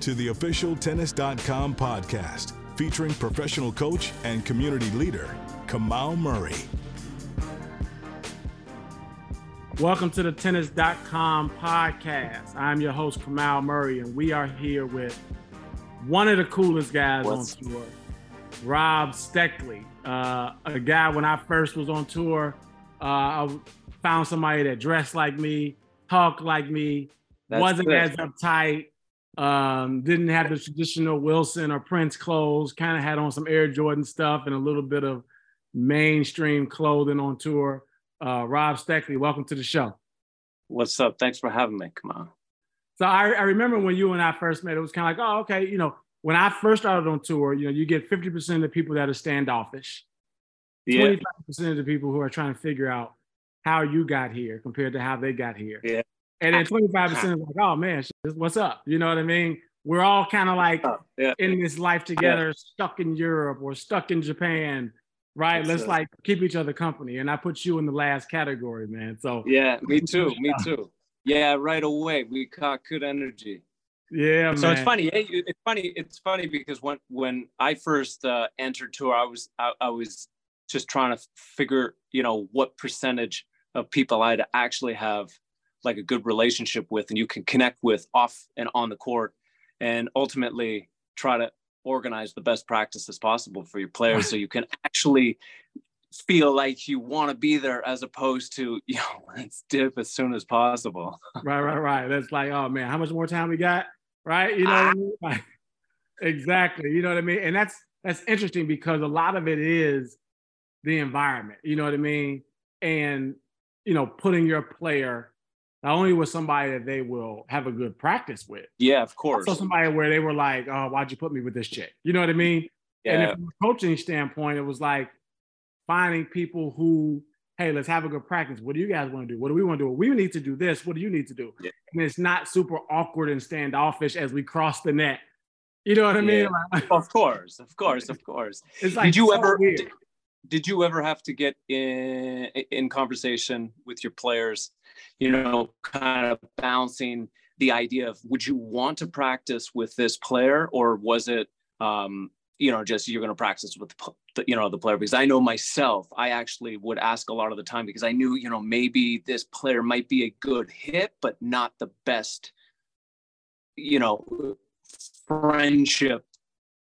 to the official Tennis.com podcast featuring professional coach and community leader, Kamau Murray. Welcome to the Tennis.com podcast. I'm your host, Kamau Murray, and we are here with one of the coolest guys What's... on tour, Rob Steckley. Uh, a guy, when I first was on tour, uh, I found somebody that dressed like me, talked like me, That's wasn't good. as uptight, um, didn't have the traditional Wilson or Prince clothes, kind of had on some Air Jordan stuff and a little bit of mainstream clothing on tour. Uh, Rob Steckley, welcome to the show. What's up? Thanks for having me. Come on. So I, I remember when you and I first met, it was kind of like, oh, okay, you know, when I first started on tour, you know, you get 50% of the people that are standoffish, yeah. 25% of the people who are trying to figure out how you got here compared to how they got here. Yeah. And then 25% is like, oh man, what's up? You know what I mean? We're all kind of like oh, yeah. in this life together, yeah. stuck in Europe or stuck in Japan, right? Let's like keep each other company. And I put you in the last category, man. So yeah, me too, me too. Yeah, right away. We caught good energy. Yeah, so it's funny. It's funny. It's funny because when when I first uh, entered tour, I was I, I was just trying to figure, you know, what percentage of people I'd actually have like a good relationship with and you can connect with off and on the court and ultimately try to organize the best practices possible for your players so you can actually feel like you want to be there as opposed to you know let's dip as soon as possible. Right right right. That's like oh man how much more time we got? Right? You know ah. I mean? like, exactly. You know what i mean? And that's that's interesting because a lot of it is the environment. You know what i mean? And you know putting your player not only with somebody that they will have a good practice with. Yeah, of course. So somebody where they were like, "Oh, why'd you put me with this chick?" You know what I mean? Yeah. And from a coaching standpoint, it was like finding people who, hey, let's have a good practice. What do you guys want to do? What do we want to do? We need to do this. What do you need to do? Yeah. And it's not super awkward and standoffish as we cross the net. You know what I mean? Yeah. of course, of course, of course. It's like did you so ever? Did, did you ever have to get in in conversation with your players you know, kind of bouncing the idea of would you want to practice with this player? Or was it, um, you know, just you're going to practice with the, you know the player? Because I know myself I actually would ask a lot of the time because I knew you know maybe this player might be a good hit but not the best you know friendship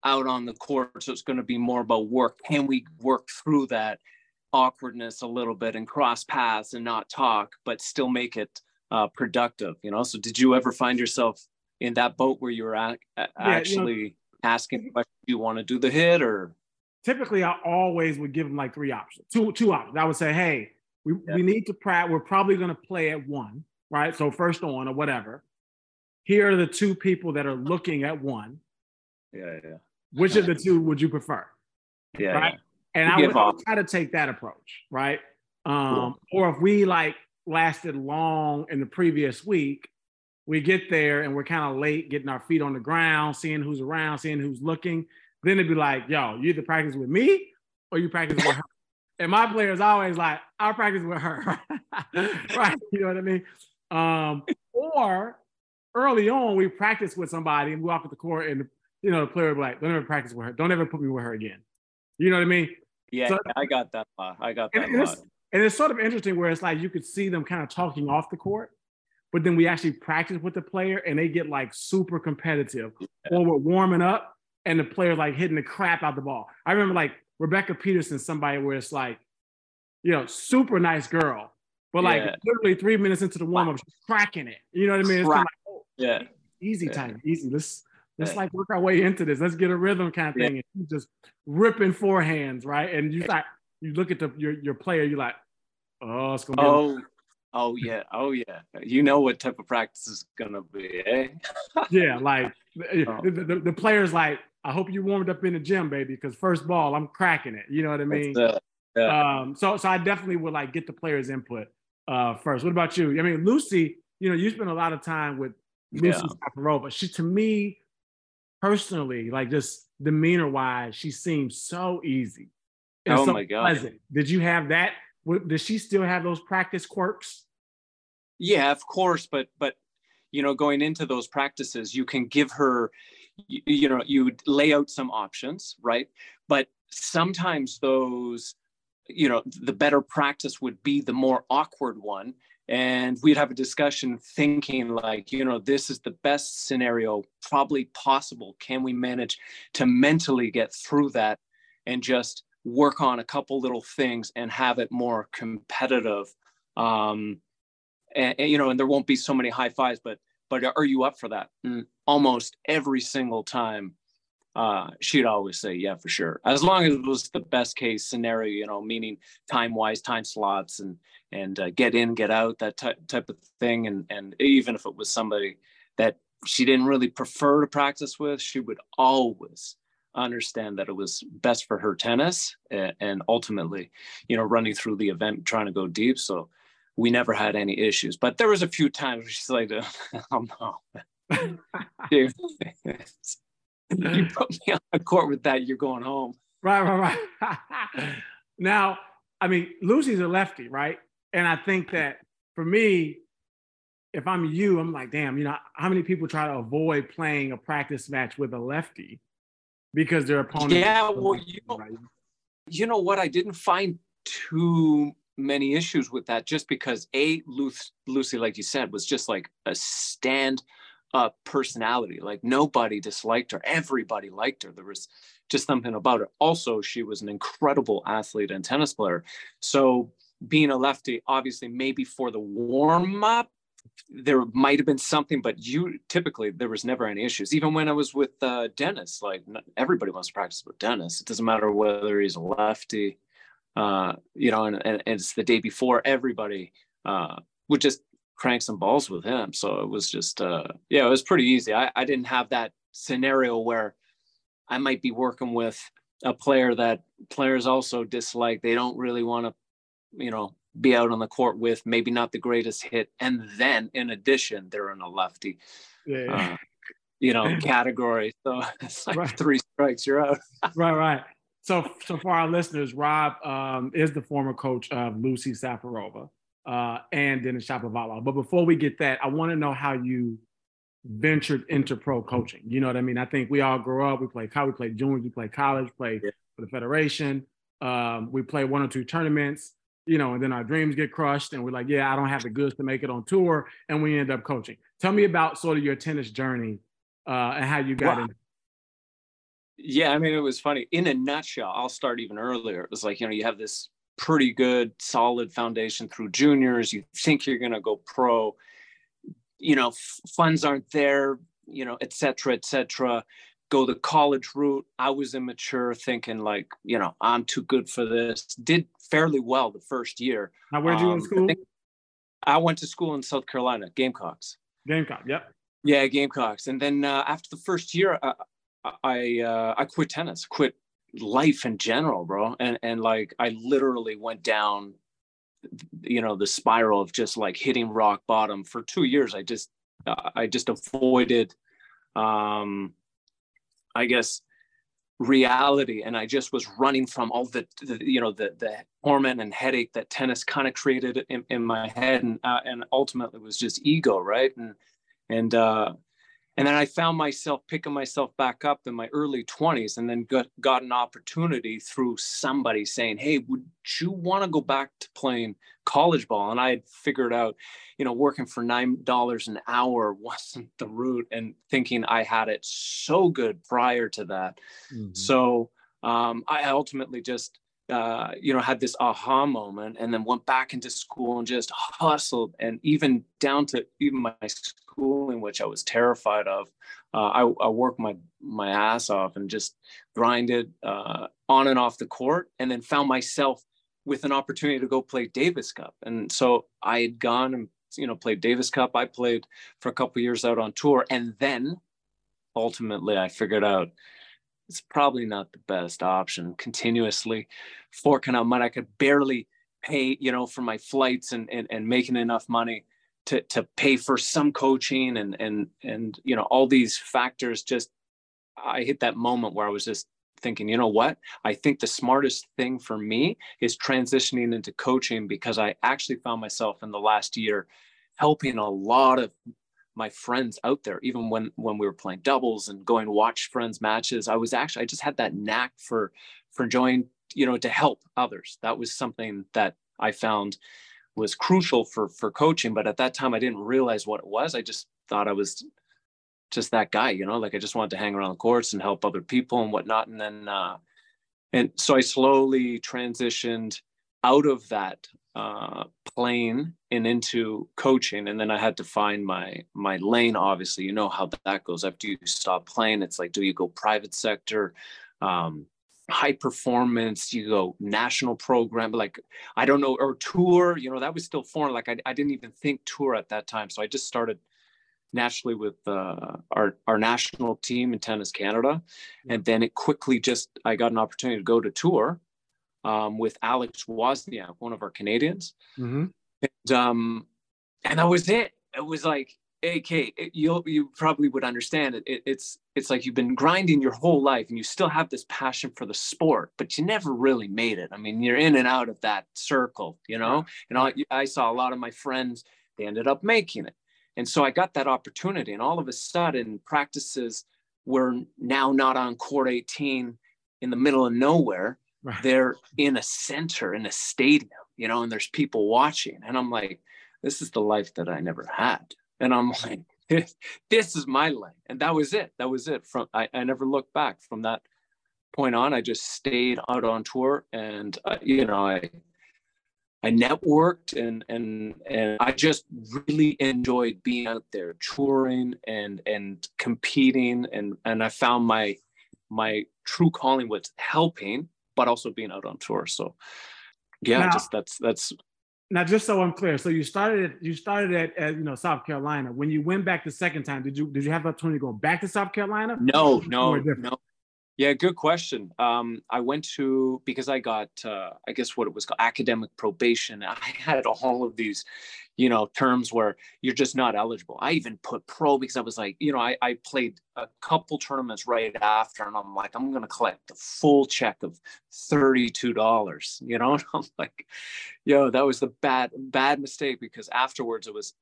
out on the court so it's going to be more about work can we work through that awkwardness a little bit and cross paths and not talk, but still make it uh, productive. You know. So did you ever find yourself in that boat where you were at, actually you know, asking questions? Do you want to do the hit or? Typically, I always would give them like three options, two two options. I would say, hey, we, yeah. we need to practice. We're probably going to play at one, right? So first on or whatever. Here are the two people that are looking at one. Yeah, yeah. Which of the two would you prefer? Yeah. Right. And I would, I would try to take that approach, right? Um, cool. Or if we like lasted long in the previous week, we get there and we're kind of late getting our feet on the ground, seeing who's around, seeing who's looking. Then it'd be like, yo, you either practice with me or you practice with her. And my players always like, I'll practice with her. right. You know what I mean? Um, or early on, we practice with somebody and we walk at the court and you know, the player would be like, don't ever practice with her. Don't ever put me with her again. You know what I mean? Yeah, so, I got that. I got that. And, it's, and it's sort of interesting where it's like you could see them kind of talking off the court, but then we actually practice with the player and they get like super competitive yeah. or we're warming up and the player like hitting the crap out the ball. I remember like Rebecca Peterson, somebody where it's like, you know, super nice girl, but like yeah. literally three minutes into the warm up, she's cracking it. You know what I mean? It's kind of like, oh, yeah, easy time, easy. Let's let's like work our way into this. Let's get a rhythm kind of thing. Yeah. And just ripping forehands, right? And you like you look at the your, your player, you're like, oh, it's gonna be oh, Oh yeah, oh yeah. You know what type of practice is gonna be, eh? yeah, like oh. the, the, the, players like, I hope you warmed up in the gym, baby, because first ball, I'm cracking it. You know what I mean? Yeah. Um, so so I definitely would like get the players' input uh first. What about you? I mean, Lucie, you know, you spend a lot of time with Lucie yeah. but She to me personally, like just demeanor wise, she seems so easy. And oh so my god! Pleasant. Did you have that? Does she still have those practice quirks? Yeah, of course. But but you know, going into those practices, you can give her, you, you know, you lay out some options, right? But sometimes those, you know, the better practice would be the more awkward one and we'd have a discussion thinking like you know this is the best scenario probably possible. Can we manage to mentally get through that and just work on a couple little things and have it more competitive? Um and, and you know and there won't be so many high fives but but are you up for that? And almost every single time uh, she'd always say, yeah, for sure. As long as it was the best case scenario, you know, meaning time wise, time slots and, and uh, get in, get out, that type, type of thing. And, and even if it was somebody that she didn't really prefer to practice with, she would always understand that it was best for her tennis and, and ultimately, you know, running through the event, trying to go deep. So we never had any issues, but there was a few times she's like, oh no. you put me on the court with that, you're going home. Right, right, right. now, I mean, Lucie's a lefty, right? And I think that for me, if I'm you, I'm like, damn, you know, how many people try to avoid playing a practice match with a lefty because their opponent? Yeah, well, you know, right? you know what? I didn't find too many issues with that just because a Lucie, like you said, was just like a stand uh, personality. Like nobody disliked her. Everybody liked her. There was just something about her. Also, she was an incredible athlete and tennis player. So being a lefty, obviously, maybe for the warm up, there might have been something, but you typically there was never any issues. Even when I was with uh, Denis, like everybody wants to practice with Denis. It doesn't matter whether he's a lefty, uh, you know, and, and, it's the day before. Everybody uh, would just crank some balls with him. So it was just, uh, yeah, it was pretty easy. I, I didn't have that scenario where I might be working with a player that players also dislike. They don't really want to, you know, be out on the court with maybe not the greatest hit. And then in addition, they're in a lefty, yeah. uh, you know, category. So it's like right. three strikes, you're out. right, right. So, so for our listeners, Rob um, is the former coach of Lucie Safarova uh, and Denis Shapovalov. But before we get that, I want to know how you ventured into pro coaching. You know what I mean? I think we all grow up. We play college, we play juniors, we play college, play yeah. for the federation. Um, we play one or two tournaments, you know, and then our dreams get crushed, and we're like, yeah, I don't have the goods to make it on tour, and we end up coaching. Tell me about sort of your tennis journey uh, and how you got wow. in. Yeah, I mean, it was funny. In a nutshell, I'll start even earlier. It was like, you know, you have this pretty good, solid foundation through juniors. You think you're going to go pro. You know, funds aren't there. You know, et cetera, et cetera. Go the college route. I was immature, thinking like, you know, I'm too good for this. Did fairly well the first year. Now, where'd you um, go to school? I, I went to school in South Carolina, Gamecocks. Gamecock, yep. Yeah, Gamecocks. And then uh, after the first year, I I, uh, I quit tennis, quit life in general, bro. And and like I literally went down, you know, the spiral of just like hitting rock bottom for two years. I just I just avoided, um, I guess, reality, and I just was running from all the, the you know the the torment and headache that tennis kind of created in, in my head, and uh, and ultimately was just ego, right? And and uh, and then I found myself picking myself back up in my early 20s and then got, got an opportunity through somebody saying, Hey, would you want to go back to playing college ball? And I had figured out, you know, working for $9 an hour wasn't the route and thinking I had it so good prior to that. Mm-hmm. So um, I ultimately just uh, you know, had this aha moment and then went back into school and just hustled and even down to even my schooling, which I was terrified of. Uh, I, I, worked my my ass off and just grinded uh, on and off the court, and then found myself with an opportunity to go play Davis Cup. And so I had gone and you know played Davis Cup. I played for a couple years out on tour, and then ultimately I figured out it's probably not the best option. Continuously forking out money, I could barely pay you know for my flights and and, and making enough money to to pay for some coaching and and and you know all these factors just I hit that moment where I was just thinking, you know what? I think the smartest thing for me is transitioning into coaching because I actually found myself in the last year helping a lot of my friends out there even when when we were playing doubles and going watch friends matches i was actually i just had that knack for for enjoying you know to help others that was something that i found was crucial for for coaching but at that time i didn't realize what it was i just thought i was just that guy, you know, like I just wanted to hang around the courts and help other people and whatnot. And then, uh, and so I slowly transitioned out of that uh, playing and into coaching. And then I had to find my, my lane, obviously, you know how that goes. After you stop playing, it's like, do you go private sector? Um, high performance you go national program like i don't know or tour you know that was still foreign like I, I didn't even think tour at that time so i just started naturally with uh, our our national team in tennis Canada, and then it quickly just I got an opportunity to go to tour um, with Alex Wozniak, one of our Canadians, mm-hmm. and um, and that was it. It was like, hey, Kate, you you probably would understand it. it. It's it's like you've been grinding your whole life, and you still have this passion for the sport, but you never really made it. I mean, you're in and out of that circle, you know. And I, I saw a lot of my friends; they ended up making it and so I got that opportunity. And all of a sudden, practices were now not on court 18 in the middle of nowhere. Right. They're in a center, in a stadium, you know, and there's people watching. And I'm like, this is the life that I never had. And I'm like, this, is my life. And that was it. That was it. From I, I never looked back from that point on. I just stayed out on tour and, uh, you know, I I networked and and and I just really enjoyed being out there touring and and competing and and I found my my true calling was helping but also being out on tour. So yeah now, just that's that's now just so I'm clear so you started at, you started at, at, you know South Carolina. When you went back the second time did you did you have the opportunity to go back to South Carolina? No no no. Yeah, good question. Um, I went to because I got, uh, I guess what it was called, academic probation. I had all of these, you know, terms where you're just not eligible. I even put pro because I was like, you know, I, I played a couple tournaments right after, and I'm like, I'm gonna collect the full check of thirty-two dollars. You know, and I'm like, yo, that was the bad bad mistake because afterwards it was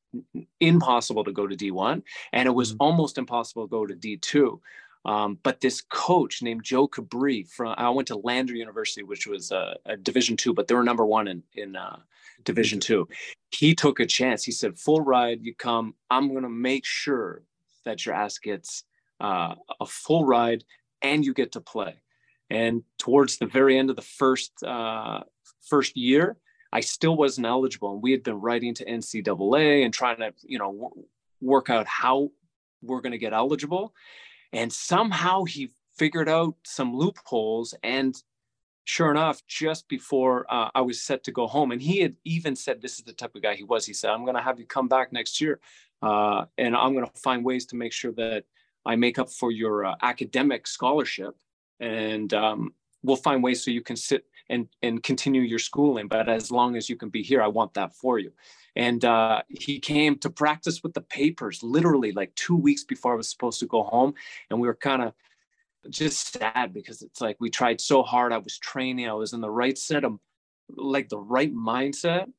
impossible to go to D1, and it was mm-hmm. almost impossible to go to D2. Um, but this coach named Joe Cabri from I went to Lander University, which was a, a Division two, but they were number one in in uh, Division two. He took a chance. He said, "Full ride, you come. I'm going to make sure that your ass gets uh, a full ride and you get to play." And towards the very end of the first uh, first year, I still wasn't eligible, and we had been writing to NCAA and trying to you know w- work out how we're going to get eligible and somehow he figured out some loopholes. And sure enough, just before uh, I was set to go home, and he had even said, This is the type of guy he was. He said, I'm going to have you come back next year. Uh, and I'm going to find ways to make sure that I make up for your uh, academic scholarship. And um, we'll find ways so you can sit and, and continue your schooling. But as long as you can be here, I want that for you. And uh, he came to practice with the papers literally like two weeks before I was supposed to go home. And we were kind of just sad because it's like we tried so hard. I was training, I was in the right set of like the right mindset.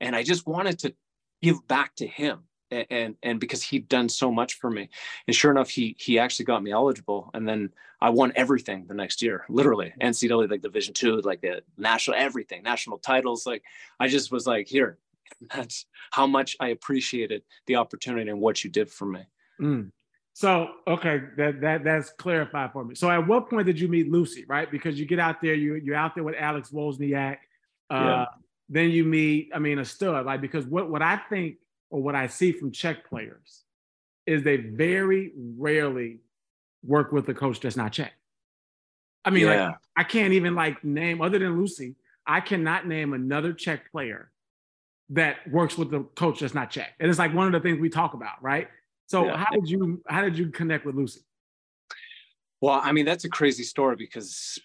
And I just wanted to give back to him. And, and because he'd done so much for me, and sure enough, he he actually got me eligible, and then I won everything the next year, literally NCAA like Division two, like the national everything, national titles. Like I just was like, here, that's how much I appreciated the opportunity and what you did for me. Mm. So okay, that that that's clarified for me. So at what point did you meet Lucie, right? Because you get out there, you you're out there with Alex Wozniak. Uh, yeah. Then you meet, I mean, a stud, like because what what I think or what I see from Czech players is they very rarely work with a coach that's not Czech. I mean, yeah. like I can't even like name other than Lucie I cannot name another Czech player that works with the coach that's not Czech. And it's like one of the things we talk about, right? So yeah. how did you how did you connect with Lucie? Well, I mean, that's a crazy story because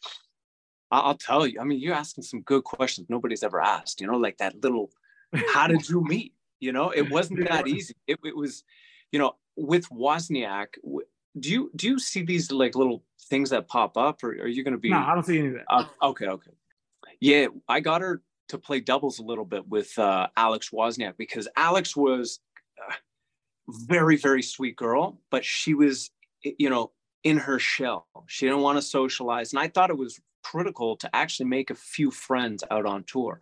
I'll tell you. I mean, you're asking some good questions nobody's ever asked. You know, like that little, how did you meet? You know, it wasn't that easy. It, it was, you know, with Wozniak. Do you do you see these like little things that pop up, or are you going to be? No, I don't see any of that. Uh, okay, okay. Yeah, I got her to play doubles a little bit with uh, Alex Wozniak because Alex was a very very sweet girl, but she was, you know, in her shell. She didn't want to socialize, and I thought it was critical to actually make a few friends out on tour.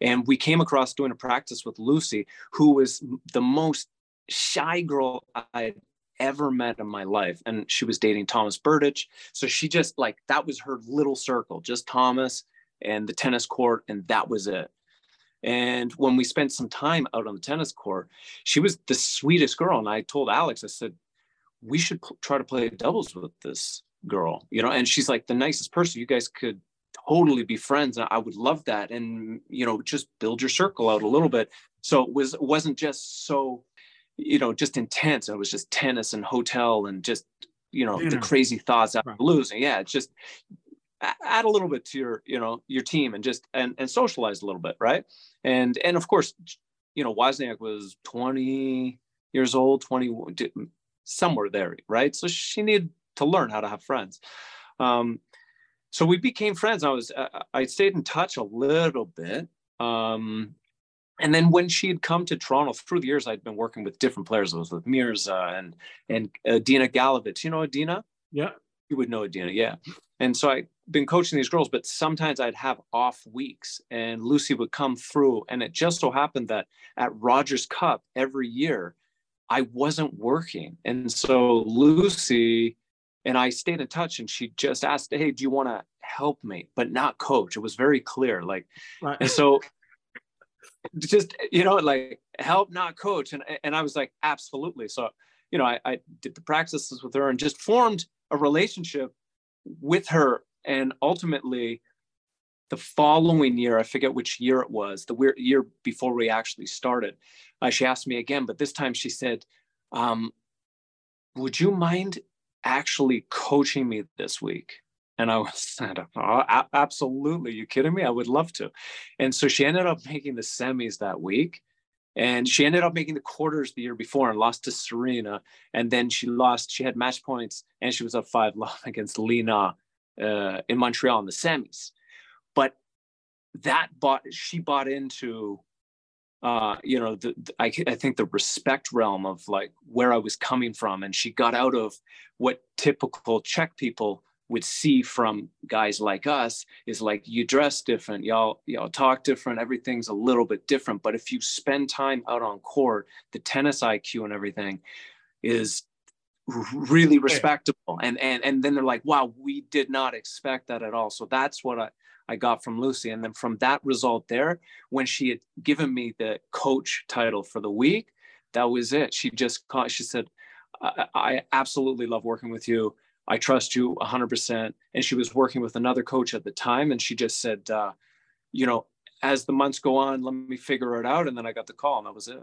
And we came across doing a practice with Lucie, who was the most shy girl I'd ever met in my life. And she was dating Tomas Berdych. So she just like, that was her little circle, just Thomas and the tennis court. And that was it. And when we spent some time out on the tennis court, she was the sweetest girl. And I told Alex, I said, we should try to play doubles with this girl, you know, and she's like the nicest person. You guys could totally be friends. And I would love that. And, you know, just build your circle out a little bit. So it was, it wasn't just so, you know, just intense. It was just tennis and hotel and just, you know, the crazy thoughts right. losing. Yeah. It's just add a little bit to your, you know, your team and just, and, and socialize a little bit. Right. And, and of course, you know, Wozniak was 20 years old, 20, somewhere there. Right. So she needed to learn how to have friends. Um, so we became friends. I was uh, I stayed in touch a little bit. Um, and then when she had come to Toronto through the years, I'd been working with different players. I was with Mirza and and Adina Galovich. You know Adina? Yeah. You would know Adina, yeah. And so I've been coaching these girls, but sometimes I'd have off weeks and Lucie would come through. And it just so happened that at Rogers Cup every year, I wasn't working. And so Lucie and I stayed in touch and she just asked, Hey, do you want to help me? But not coach. It was very clear. Like, right. and so just, you know, like help, not coach. And, and I was like, absolutely. So, you know, I, I did the practices with her and just formed a relationship with her. And ultimately, the following year, I forget which year it was, the year before we actually started, uh, she asked me again, but this time she said, um, would you mind actually coaching me this week? And I was oh, absolutely, you kidding me? I would love to. And so she ended up making the semis that week. And she ended up making the quarters the year before and lost to Serena. And then she lost, she had match points and she was up 5 love against Li Na uh, in Montreal in the semis. But that bought, she bought into uh, you know, the, the, I, I think the respect realm of like where I was coming from. And she got out of what typical Czech people would see from guys like us is like you dress different, y'all, y'all talk different, everything's a little bit different. But if you spend time out on court, the tennis IQ and everything is really respectable. And and and then they're like, wow, we did not expect that at all. So that's what I I got from Lucie. And then from that result there, when she had given me the coach title for the week, that was it. She just caught, she said, I, I absolutely love working with you. I trust you 100%. And she was working with another coach at the time. And she just said, uh, you know, as the months go on, let me figure it out. And then I got the call, and that was it.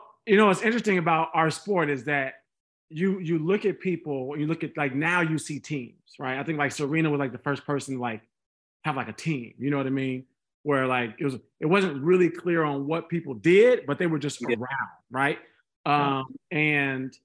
you know what's interesting about our sport is that you you look at people you look at like now you see teams right? I think like serena was like the first person to like have like a team you know what i mean? Where like it was it wasn't really clear on what people did but they were just around right? Um and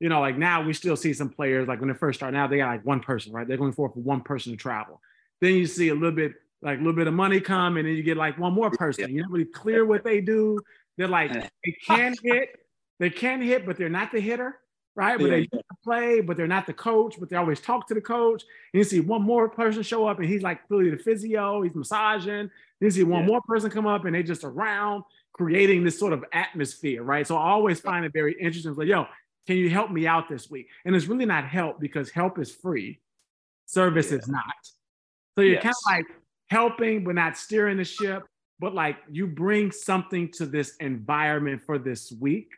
you know like now we still see some players like when they first start now they got like one person right? They're going for for one person to travel. Then you see a little bit like a little bit of money come and then you get like one more person. You're not really clear what they do they're like eh. they can hit, they can hit, but they're not the hitter, right? But they play, but they're not the coach, but they always talk to the coach. And you see one more person show up and he's like really the physio, he's massaging. Then You see one yeah. more person come up and they just around creating this sort of atmosphere, right? So I always find it very interesting. Like, yo, can you help me out this week? And it's really not help because help is free, service yeah. is not. So you're yes. kind of like helping but not steering the ship, but like you bring something to this environment for this week.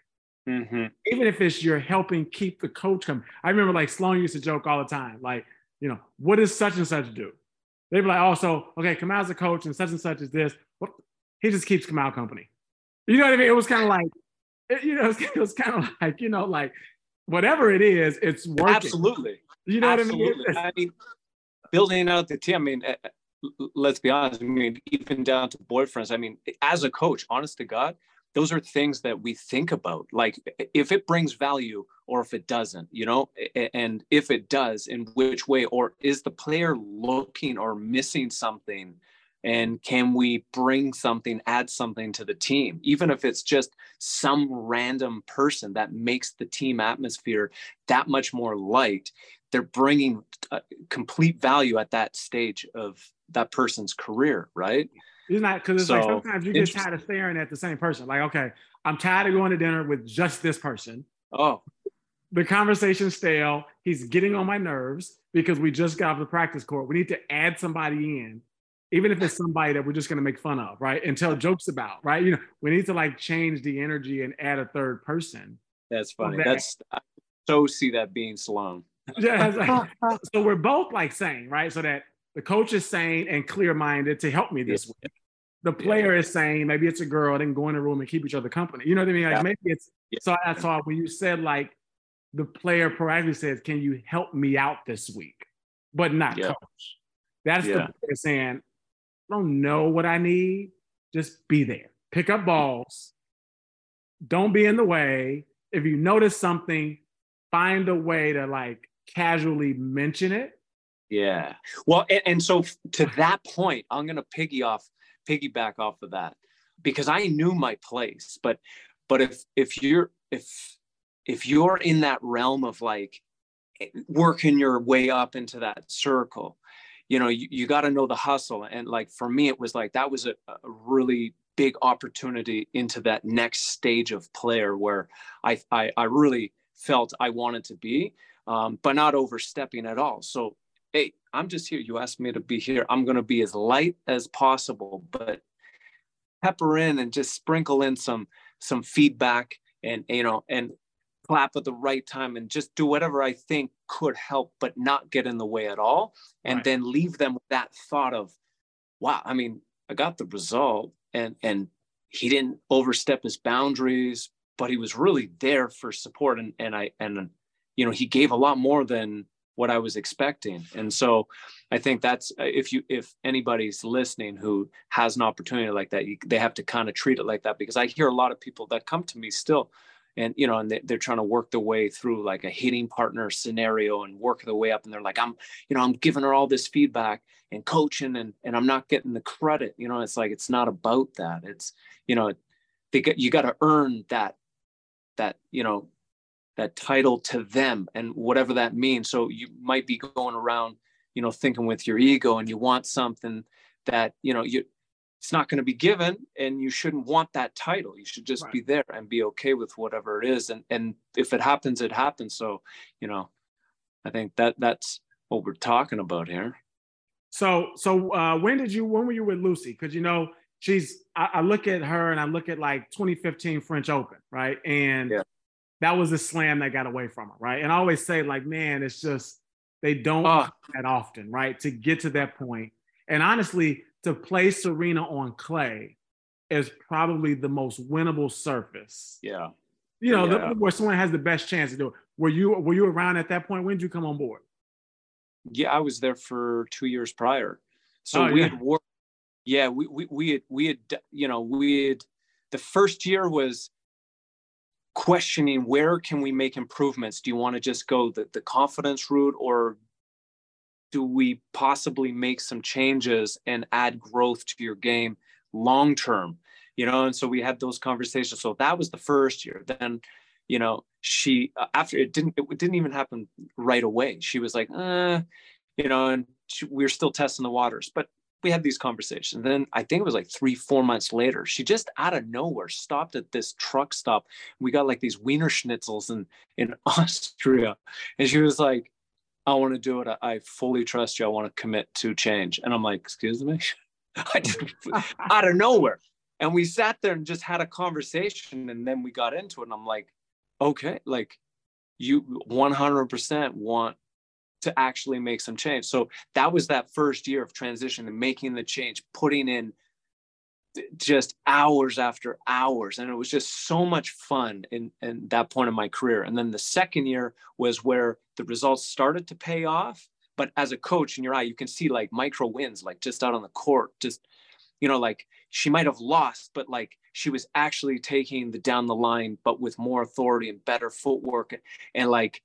Mm-hmm. Even if it's you're helping keep the coach coming. I remember like Sloane used to joke all the time, like, you know, what does such and such do? They'd be like, oh, so okay, Kamau's a coach and such and such is this. Well, he just keeps Kamau company. You know what I mean? It was kind of like, it, you know, it was kind of like, you know, like whatever it is, it's working. Absolutely. You know Absolutely. what I mean? I mean, building out the team. I mean, let's be honest. I mean, even down to boyfriends. I mean, as a coach, honest to God, those are things that we think about. Like if it brings value or if it doesn't, you know, and if it does, in which way, or is the player looking or missing something? And can we bring something add something to the team? Even if it's just some random person that makes the team atmosphere that much more light they're bringing uh, complete value at that stage of that person's career right? It's not because it's so, like sometimes you get tired of staring at the same person like okay i'm tired of going to dinner with just this person. Oh. The conversation's stale. He's getting on my nerves because we just got off the practice court. We need to add somebody in even if it's somebody that we're just going to make fun of, right? And tell jokes about, right? You know, we need to like change the energy and add a third person. That's funny. That, That's I so see that being Sloane. Yeah, so we're both like saying, right? So that the coach is saying and clear minded to help me this week. The player yeah. is saying maybe it's a girl, then go in a room and keep each other company. You know what I mean? Like yeah. maybe it's yeah. so I saw when you said like the player proactively says, Can you help me out this week? But not coach. That's the player saying, don't know what I need. Just be there. Pick up balls. Don't be in the way. If you notice something, find a way to like casually mention it. Yeah. Well, and, and so to that point, I'm gonna piggy off, piggyback off of that because I knew my place. But but if if you're if if you're in that realm of like working your way up into that circle you know you, you got to know the hustle and like for me it was like that was a, a, really big opportunity into that next stage of player where i i, I really felt i wanted to be um, but not overstepping at all. So hey i'm just here. You asked me to be here. I'm going to be as light as possible but pepper in and just sprinkle in some some feedback and you know and clap at the right time and just do whatever I think could help, but not get in the way at all. And right. then leave them with that thought of, wow, I mean, I got the result and and he didn't overstep his boundaries, but he was really there for support and and I and you know he gave a lot more than what I was expecting. And so I think that's uh, if you if anybody's listening who has an opportunity like that, you, they have to kind of treat it like that because I hear a lot of people that come to me still and you know and they, are trying to work their way through like a hitting partner scenario and work their way up and they're like i'm you know i'm giving her all this feedback and coaching and and i'm not getting the credit. You know it's like it's not about that. It's you know they get you got to earn that that you know that title to them and whatever that means. So you might be going around you know thinking with your ego and you want something that you know you it's not going to be given and you shouldn't want that title. You should just right. be there and be okay with whatever it is and and if it happens it happens. So you know i think that that's what we're talking about here. So so uh when did you when were you with lucie? Because you know she's I, I, look at her and i look at like 2015 french open right? And yeah. that was a slam that got away from her right? And i always say like man it's just they don't oh. that often right? To get to that point. And honestly to play Serena on clay is probably the most winnable surface. Yeah. You know, yeah. The, where someone has the best chance to do it. Were you were you around at that point? When did you come on board? Yeah, I was there for two years prior. So oh, we yeah. had worked. Yeah, we, we we had we had you know we had the first year was questioning where can we make improvements. Do you want to just go the, the confidence route or do we possibly make some changes and add growth to your game long term you know and so we had those conversations so that was the first year then you know she uh, after it didn't it didn't even happen right away. She was like, uh, you know, and she, we were still testing the waters, but we had these conversations. Then I think it was like three, four months later, she just out of nowhere stopped at this truck stop. We got like these Wiener schnitzels in in Austria, and she was like, "I want to do it. I, fully trust you. I want to commit to change." And I'm like, "Excuse me." I just out of nowhere. And we sat there and just had a conversation and then we got into it. And I'm like, okay, like you 100% want to actually make some change. So that was that first year of transition and making the change, putting in just hours after hours. And it was just so much fun in, in that point of my career. And then the second year was where the results started to pay off. But as a coach in your eye, you can see like micro wins, like just out on the court, just, you know, like she might have lost, but like she was actually taking the down the line, but with more authority and better footwork. And like,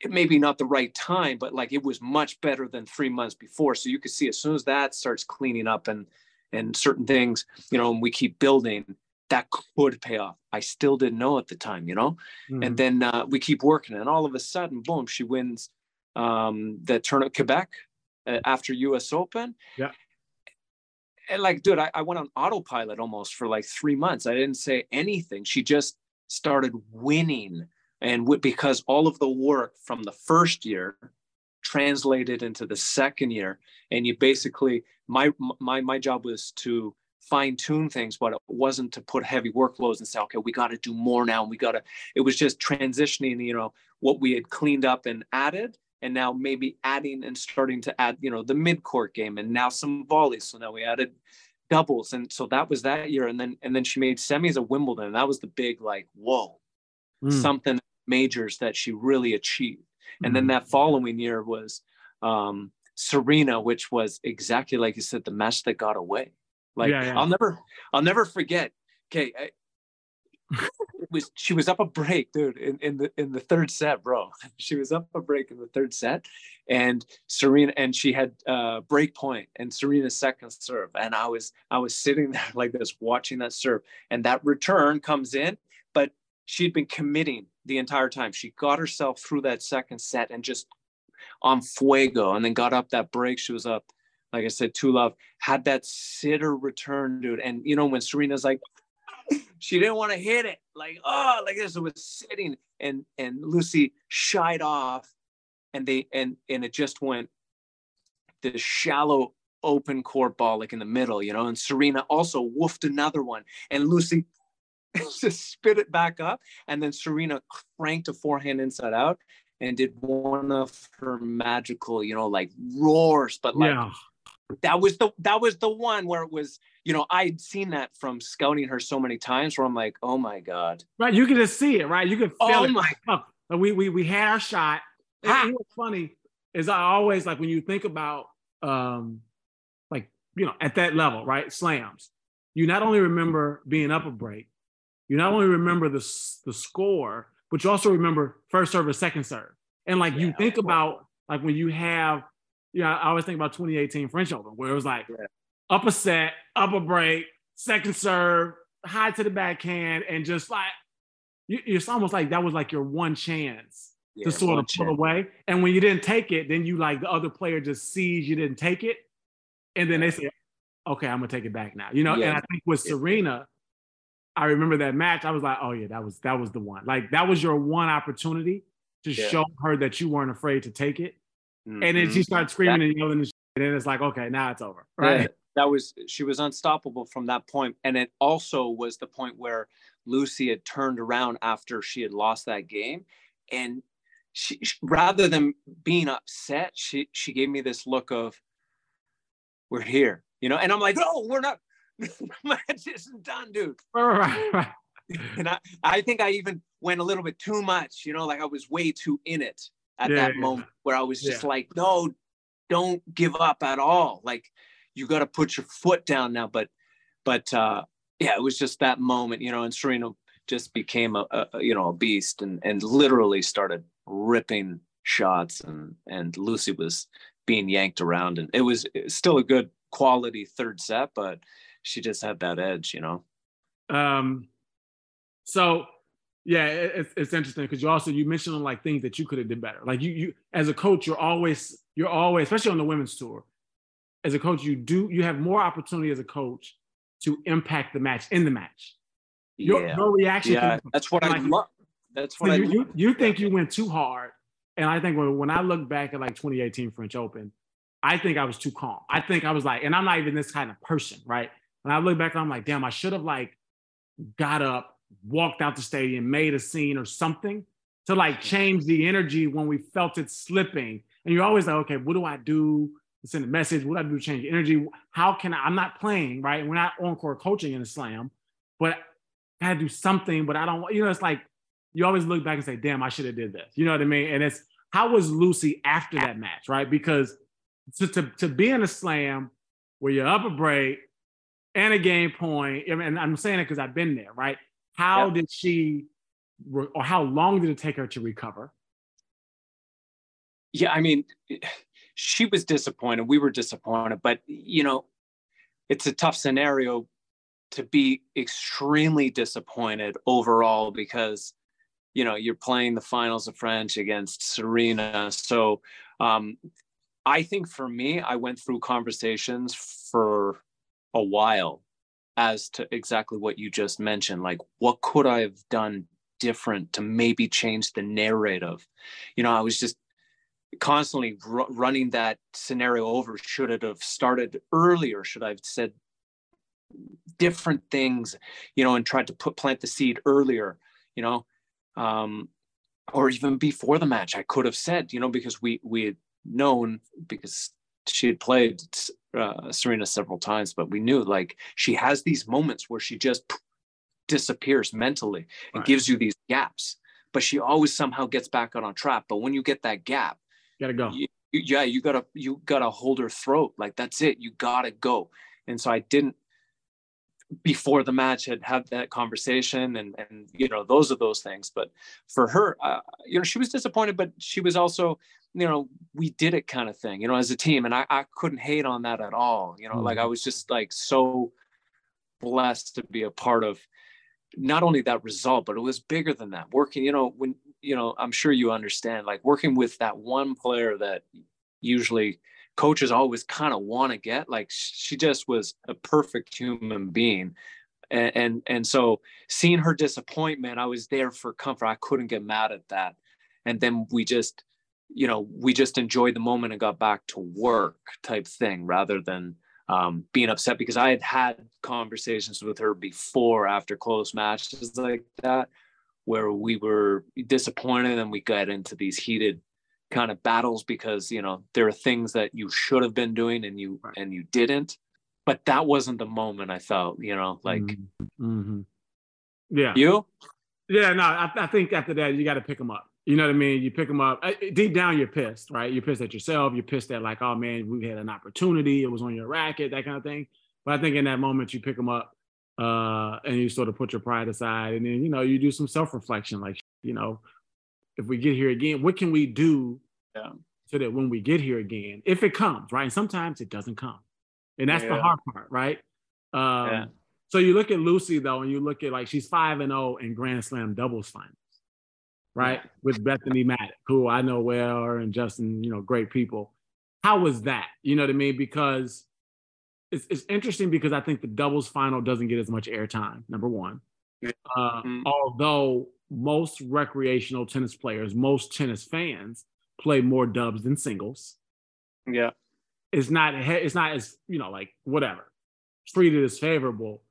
it may be not the right time, but like it was much better than three months before. So you could see as soon as that starts cleaning up and and certain things, you know, and we keep building, that could pay off. I still didn't know at the time, you know, mm-hmm. and then uh, we keep working, and all of a sudden, boom, she wins um, the tournament Quebec uh, after U.S. Open. Yeah, and like, dude, I, I went on autopilot almost for like three months. I didn't say anything. She just started winning. And w- because all of the work from the first year translated into the second year, and you basically, my, my, my job was to fine tune things, but it wasn't to put heavy workloads and say, okay, we got to do more now. and We got to, it was just transitioning, you know, what we had cleaned up and added and now maybe adding and starting to add, you know, the mid-court game and now some volleys. So now we added doubles. And so that was that year. And then and then she made semis at Wimbledon. And that was the big like, whoa, mm. something majors that she really achieved. And then that following year was um Serena, which was exactly like you said, the match that got away. Like yeah, yeah. I'll never, I'll never forget. Okay, it was she was up a break, dude, in, in the in the third set, bro. She was up a break in the third set, and Serena and she had uh, break point and Serena's second serve, and I was I was sitting there like this watching that serve, and that return comes in, but she'd been committing the entire time. She got herself through that second set and just on fuego, and then got up that break. She was up like I said, two love had that sitter return, dude. And you know when Serena's like, she didn't want to hit it like oh like this it was sitting and and lucie shied off and they and and it just went this shallow open court ball like in the middle you know and serena also woofed another one and lucie just spit it back up and then serena cranked a forehand inside out and did one of her magical you know like roars but like yeah. that was the that was the one where it was you know, I'd seen that from scouting her so many times where I'm like, oh my God. Right. You can just see it, right? You can feel oh it. My. We, we, we had our shot. And what's funny is I always like when you think about, um, like, you know, at that level, right? Slams, you not only remember being up a break, you not only remember the, the score, but you also remember first serve or second serve. And like yeah, you think about like when you have, you know, I always think about 2018 French Open where it was like yeah up a set, up a break, second serve, high to the backhand, and just like you, it's almost like that was like your one chance yeah, to sort of pull chance. away. And when you didn't take it, then you like the other player just sees you didn't take it, and then they say, "Okay, I'm gonna take it back now." You know. And I think with Serena, I remember that match. I was like, "Oh yeah, that was that was the one. Like that was your one opportunity to yeah. show her that you weren't afraid to take it." Mm-hmm. And then she mm-hmm. started screaming that- and yelling, and then it's like, "Okay, now it's over." Right that was she was unstoppable from that point and it also was the point where lucie had turned around after she had lost that game and she, rather than being upset she she gave me this look of we're here you know and i'm like no we're not match isn't done dude and I, I think i even went a little bit too much you know like i was way too in it at yeah, that yeah. moment where i was just yeah. like no don't give up at all like you got to put your foot down now. But, but uh, yeah, it was just that moment, you know, and Serena just became a, a you know a beast and and literally started ripping shots and and Lucie was being yanked around and it was, it was still a good quality third set, but she just had that edge, you know. Um, so Yeah, it's, it's interesting because you also you mentioned like things that you could have did better. Like you you as a coach, you're always you're always especially on the women's tour. As a coach, you do you have more opportunity as a coach to impact the match in the match. Your, yeah. your reaction. Yeah, that's what like, I love. That's what so I you, you, you think you went too hard, and I think when when I look back at like 2018 French Open, I think I was too calm. I think I was like, and I'm not even this kind of person, right? When I look back, I'm like, damn, I should have like got up, walked out the stadium, made a scene or something to like change the energy when we felt it slipping. And you're always like, okay, what do I do to send a message? What do I do to change energy? How can I? I'm not playing, right? We're not on-court coaching in a slam, but I had to do something. But I don't, you know, it's like you always look back and say, damn, I should have did this. You know what I mean? And it's how was Lucie after that match, right? Because to, to, to be in a slam where you're up a break and a game point, and I'm saying it because I've been there, right? How yep. did she, or how long did it take her to recover? Yeah, I mean, she was disappointed. We were disappointed, but you know, it's a tough scenario to be extremely disappointed overall because you know you're playing the finals of French against Serena. So um, I think for me, I went through conversations for a while as to exactly what you just mentioned. Like, what could I have done different to maybe change the narrative? You know, I was just constantly r- running that scenario over. Should it have started earlier? Should I have said different things, you know, and tried to put plant the seed earlier, you know? Um, or even before the match, I could have said, you know, because we we had known because she had played uh, Serena several times, but we knew like she has these moments where she just disappears mentally and right. gives you these gaps, but she always somehow gets back on a track. But when you get that gap, you gotta go. You, yeah, you gotta you gotta hold her throat. Like that's it. You gotta go. And so I didn't before the match had had that conversation and and you know those are those things but for her uh, you know she was disappointed but she was also you know we did it kind of thing you know as a team and i, I couldn't hate on that at all you know mm-hmm. like i mm-hmm. was just like so blessed to be a part of not only that result but it was bigger than that working you know when you know i'm sure you understand like working with that one player that usually coaches always kind of want to get. Like she just was a perfect human being. And, and and so seeing her disappointment, I was there for comfort. I couldn't get mad at that. And then we just, you know, we just enjoyed the moment and got back to work type thing rather than um, being upset because I had had conversations with her before after close matches like that where we were disappointed and we got into these heated kind of battles because you know there are things that you should have been doing and you and you didn't. But that wasn't the moment i felt you know like mm-hmm. mm-hmm. yeah. You? Yeah no I, I think after that you got to pick them up you know what i mean you pick them up deep down you're pissed right you're pissed at yourself you're pissed at like oh man we had an opportunity it was on your racket that kind of thing but i think in that moment you pick them up uh, and you sort of put your pride aside and then you know you do some self-reflection like you know if we get here again what can we do yeah. So that when we get here again, if it comes, right? And sometimes it doesn't come. And that's yeah. the hard part, right? Um, yeah. So you look at Lucie though, and you look at like she's five and zero oh in Grand Slam doubles finals, right? With Bethanie Mattek, who I know well, and Justin, you know, great people. How was that? You know what I mean? Because it's, it's interesting because I think the doubles final doesn't get as much airtime. Number one, uh, mm-hmm. although most recreational tennis players, most tennis fans play more dubs than singles. Yeah. It's not it's not as, you know, like whatever. Treated as favorable,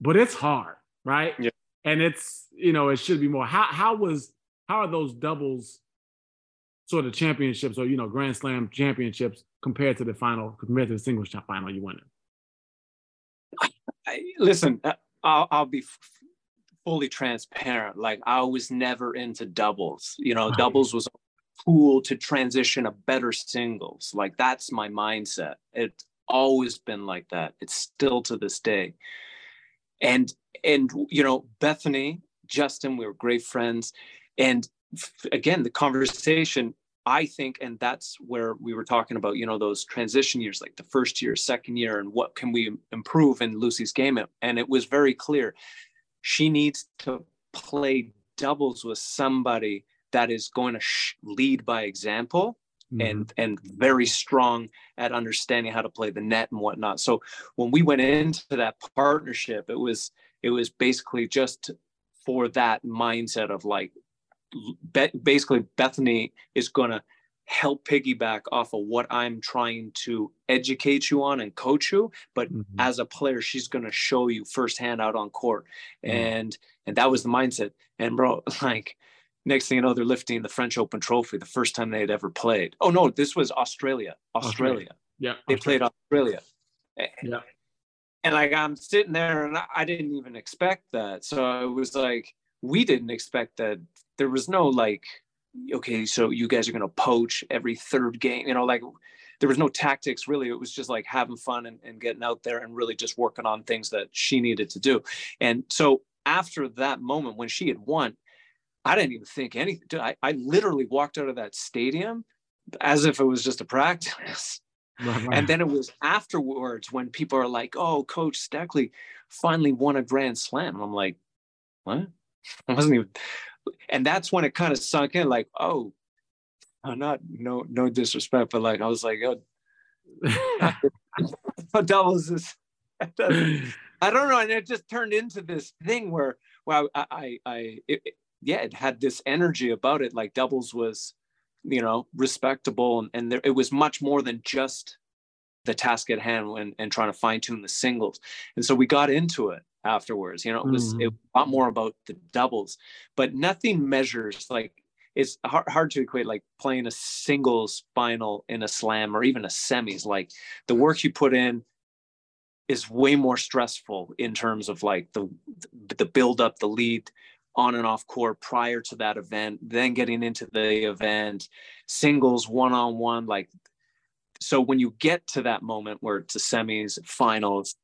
but it's hard, right? Yeah. And it's, you know, it should be more. How how was how are those doubles sort of championships or you know, Grand Slam championships compared to the final, compared to the singles final you won? It listen, uh, I'll, I'll be fully transparent. Like I was never into doubles. You know, doubles was a tool to transition a better singles. Like that's my mindset. It's always been like that. It's still to this day. And and you know, bethanie Justin, we were great friends. And again, the conversation, I think, and that's where we were talking about, you know, those transition years, like the first year, second year, and what can we improve in Lucie's game. And it was very clear she needs to play doubles with somebody that is going to sh- lead by example mm-hmm. and and very strong at understanding how to play the net and whatnot. So when we went into that partnership, it was it was basically just for that mindset of like be- basically Bethanie is going to help piggyback off of what I'm trying to educate you on and coach you. But mm-hmm. as a player, she's going to show you firsthand out on court. Mm-hmm. And, and that was the mindset. And bro, like next thing you know, they're lifting the French Open trophy the first time they had ever played. Oh no, this was Australia, Australia. Yeah. They played Australia. Yeah. And like, I'm sitting there and I didn't even expect that. So it was like, we didn't expect that. There was no like, okay, so you guys are going to poach every third game, you know, like there was no tactics really. It was just like having fun and, and getting out there and really just working on things that she needed to do. And so after that moment when she had won, I didn't even think anything. I, I literally walked out of that stadium as if it was just a practice. And then it was afterwards when people are like, oh, Coach Steckley finally won a Grand Slam. And I'm like, what? I wasn't even and that's when it kind of sunk in like oh I'm not no no disrespect but like i was like oh doubles is this? I don't know and it just turned into this thing where well i i, I it, yeah it had this energy about it like doubles was you know respectable and, and there, it was much more than just the task at hand and, and trying to fine tune the singles. And so we got into it afterwards. You know, it was mm. it, a lot more about the doubles, but nothing measures like it's hard, hard to equate like playing a singles final in a slam or even a semis. Like the work you put in is way more stressful in terms of like the the build up, the lead on and off court prior to that event, then getting into the event, singles one on one, like so when you get to that moment where it's a semis, finals,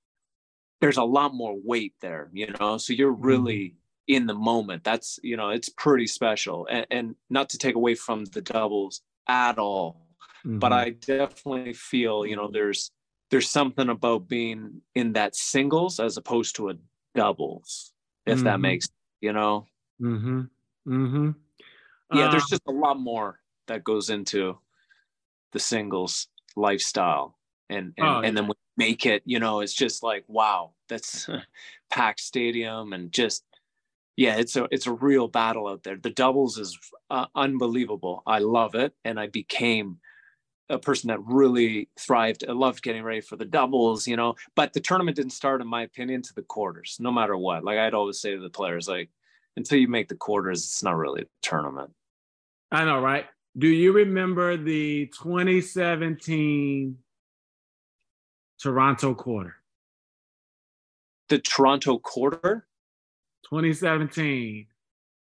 there's a lot more weight there, you know. So you're mm-hmm. really in the moment. That's you know, it's pretty special. And, and not to take away from the doubles at all, mm-hmm. but I definitely feel you know there's there's something about being in that singles as opposed to a doubles, if mm-hmm. that makes you know. Mm-hmm. Mm-hmm. Yeah, uh, there's just a lot more that goes into the singles lifestyle and and, oh, and then we make it you know it's just like wow that's packed stadium and just yeah it's a it's a real battle out there. The doubles is uh, unbelievable. I love it. And i became a person that really thrived. I loved getting ready for the doubles you know but the tournament didn't start in my opinion to the quarters no matter what. Like i'd always say to the players like until you make the quarters it's not really a tournament. I know right? Do you remember the 2017 Toronto quarter. The Toronto quarter? 2017,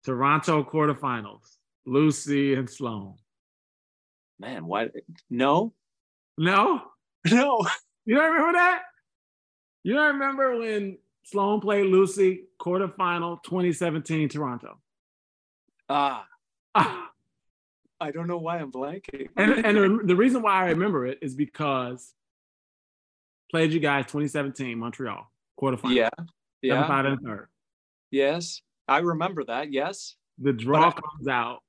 Toronto quarterfinals, Lucie and Sloane. Man, why? No. No? No. You don't remember that? You don't remember when Sloane played Lucie quarterfinal 2017 Toronto? Ah. ah. I don't know why I'm blanking. and and the reason why I remember it is because Played you guys 2017 Montreal quarterfinal. Yeah. Yeah. Five and third. Yes. I remember that. Yes. The draw comes out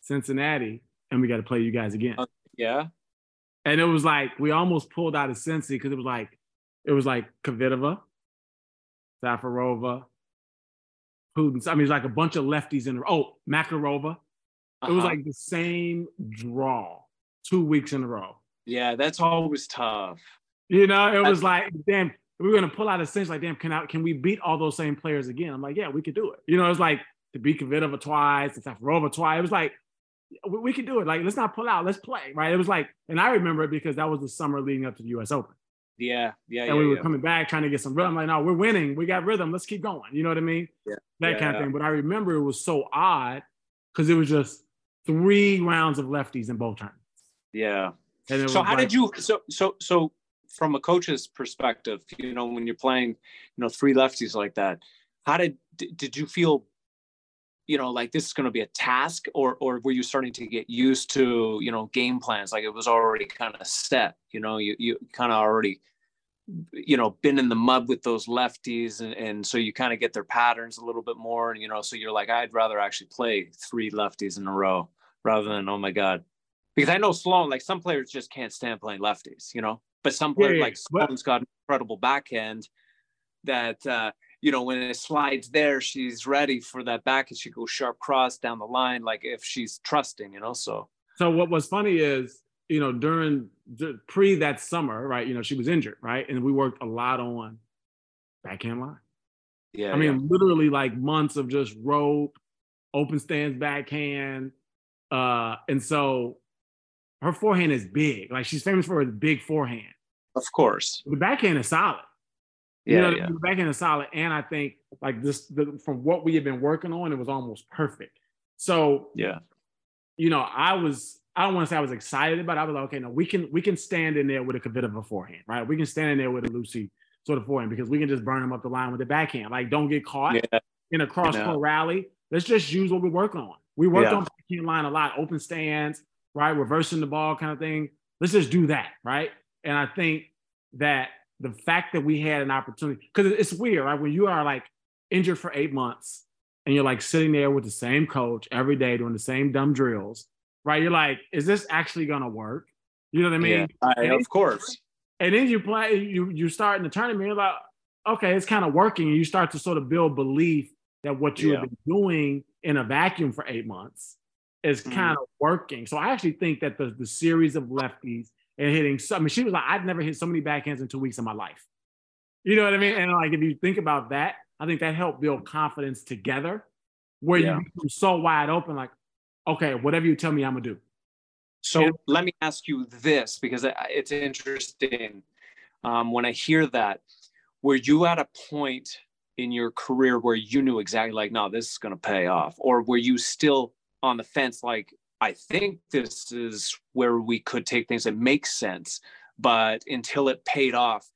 Cincinnati, and we got to play you guys again. Uh, yeah. And it was like we almost pulled out of Cincy because it was like it was like Kvitova, Safarova, Putin. I mean, it's like a bunch of lefties in. Oh, Makarova. Uh-huh. It was uh-huh. like the same draw two weeks in a row. Yeah, that's always tough. You know, it was like, damn, we are gonna pull out a cinch like, damn, can I, can we beat all those same players again? I'm like, yeah, we could do it. You know, it's like to beat Kvitova twice, and Safarova twice. It was like, we, we could do it. Like, let's not pull out, let's play, right? It was like, and I remember it because that was the summer leading up to the U.S. Open. Yeah, yeah, and yeah, we were yeah. coming back trying to get some rhythm. I'm like, no, we're winning. We got rhythm. Let's keep going. You know what I mean? Yeah, that yeah, kind of thing. But I remember it was so odd because it was just three rounds of lefties in both tournaments. Yeah. so how like, did you? So so so from a coach's perspective, you know, when you're playing, you know, three lefties like that, how did did you feel, you know, like this is going to be a task, or or were you starting to get used to, you know, game plans, like it was already kind of set, you know, you you kind of already you know been in the mud with those lefties and, and so you kind of get their patterns a little bit more and you know so you're like i'd rather actually play three lefties in a row rather than oh my god. Because i know sloane like some players just can't stand playing lefties you know but some players yeah, yeah. like sloane's got an incredible backhand that uh you know when it slides there she's ready for that back and she goes sharp cross down the line like if she's trusting you know so so what was funny is you know, during the, pre that summer, right? You know, she was injured, right? And we worked a lot on backhand line. Yeah. I mean, yeah. literally like months of just rope, open stance backhand. Uh, and so her forehand is big. Like she's famous for a big forehand. Of course. The backhand is solid. Yeah, you know, yeah. the backhand is solid. And I think like this the, from what we had been working on, it was almost perfect. So yeah, you know, I was I don't want to say I was excited about. It. I was like, okay, no, we can we can stand in there with a Kvitova forehand, right? We can stand in there with a Lucie sort of forehand because we can just burn them up the line with the backhand. Like, don't get caught yeah. in a cross court rally. Let's just use what we work on. We worked yeah. on backhand line a lot, open stance, right, reversing the ball kind of thing. Let's just do that, right? And I think that the fact that we had an opportunity, because it's weird, right? When you are like injured for eight months and you're like sitting there with the same coach every day doing the same dumb drills right? You're like, is this actually gonna work? You know what I mean? Yeah, I, of course. And then you play, you you start in the tournament. You're like, okay, it's kind of working, and you start to sort of build belief that what you yeah. have been doing in a vacuum for eight months is mm-hmm. kind of working. So I actually think that the the series of lefties and hitting. So, I mean, she was like, I've never hit so many backhands in two weeks in my life. You know what I mean? And like, if you think about that, I think that helped build confidence together, where yeah. you become so wide open, like, okay, whatever you tell me, I'm gonna do. So and- let me ask you this because it's interesting. Um, when I hear that, were you at a point in your career where you knew exactly like, no, this is gonna pay off, or were you still on the fence, like, I think this is where we could take things that make sense, but until it paid off,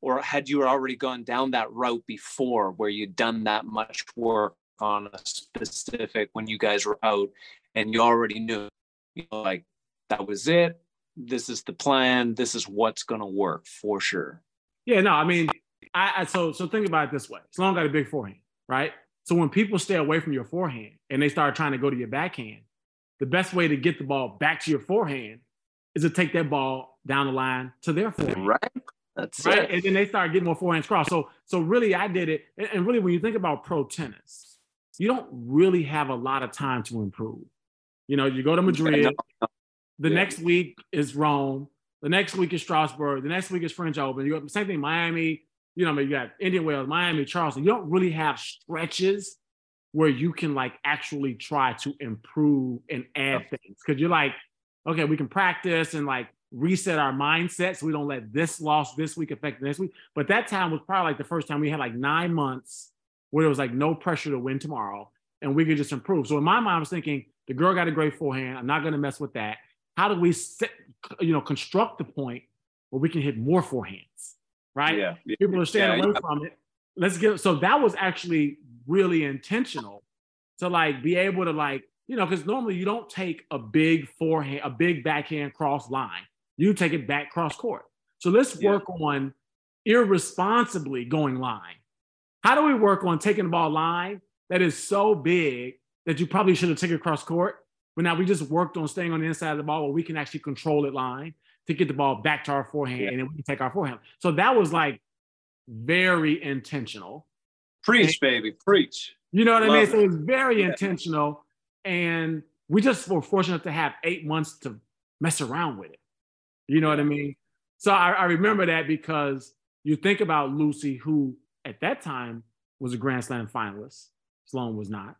or had you already gone down that route before where you'd done that much work on a specific when you guys were out and you already knew, you know, like that was it. This is the plan. This is what's going to work for sure. Yeah, no, I mean, I, I so so think about it this way. Sloane got a big forehand, right? So when people stay away from your forehand and they start trying to go to your backhand, the best way to get the ball back to your forehand is to take that ball down the line to their forehand. Right. That's right. It. And then they start getting more forehands crossed. So so really I did it. And really when you think about pro tennis, you don't really have a lot of time to improve. You know, you go to Madrid. The yeah. next week is Rome. The next week is Strasbourg. The next week is French Open. You got same thing, Miami. You know, I mean, you got Indian Wells, Miami, Charleston. You don't really have stretches where you can like actually try to improve and add things because you're like, okay, we can practice and like reset our mindset so we don't let this loss this week affect the next week. But that time was probably like the first time we had like nine months where there was like no pressure to win tomorrow and we could just improve. So in my mind, I was thinking, the girl got a great forehand. I'm not going to mess with that. How do we set, you know, construct the point where we can hit more forehands, right? Yeah. People are staying yeah, away yeah. from it. Let's get so that was actually really intentional to like be able to like, you know, because normally you don't take a big forehand, a big backhand cross line. You take it back cross court. So let's work on irresponsibly going line. How do we work on taking the ball line that is so big that you probably should have taken across court. But now we just worked on staying on the inside of the ball where we can actually control it line to get the ball back to our forehand yeah. and then we can take our forehand. So that was like very intentional. Preach, and, baby, preach. You know what Love I mean? It. So it was very yeah. intentional. And we just were fortunate to have eight months to mess around with it. You know what I mean? So I, I remember that because you think about Lucie, who at that time was a Grand Slam finalist. Sloane was not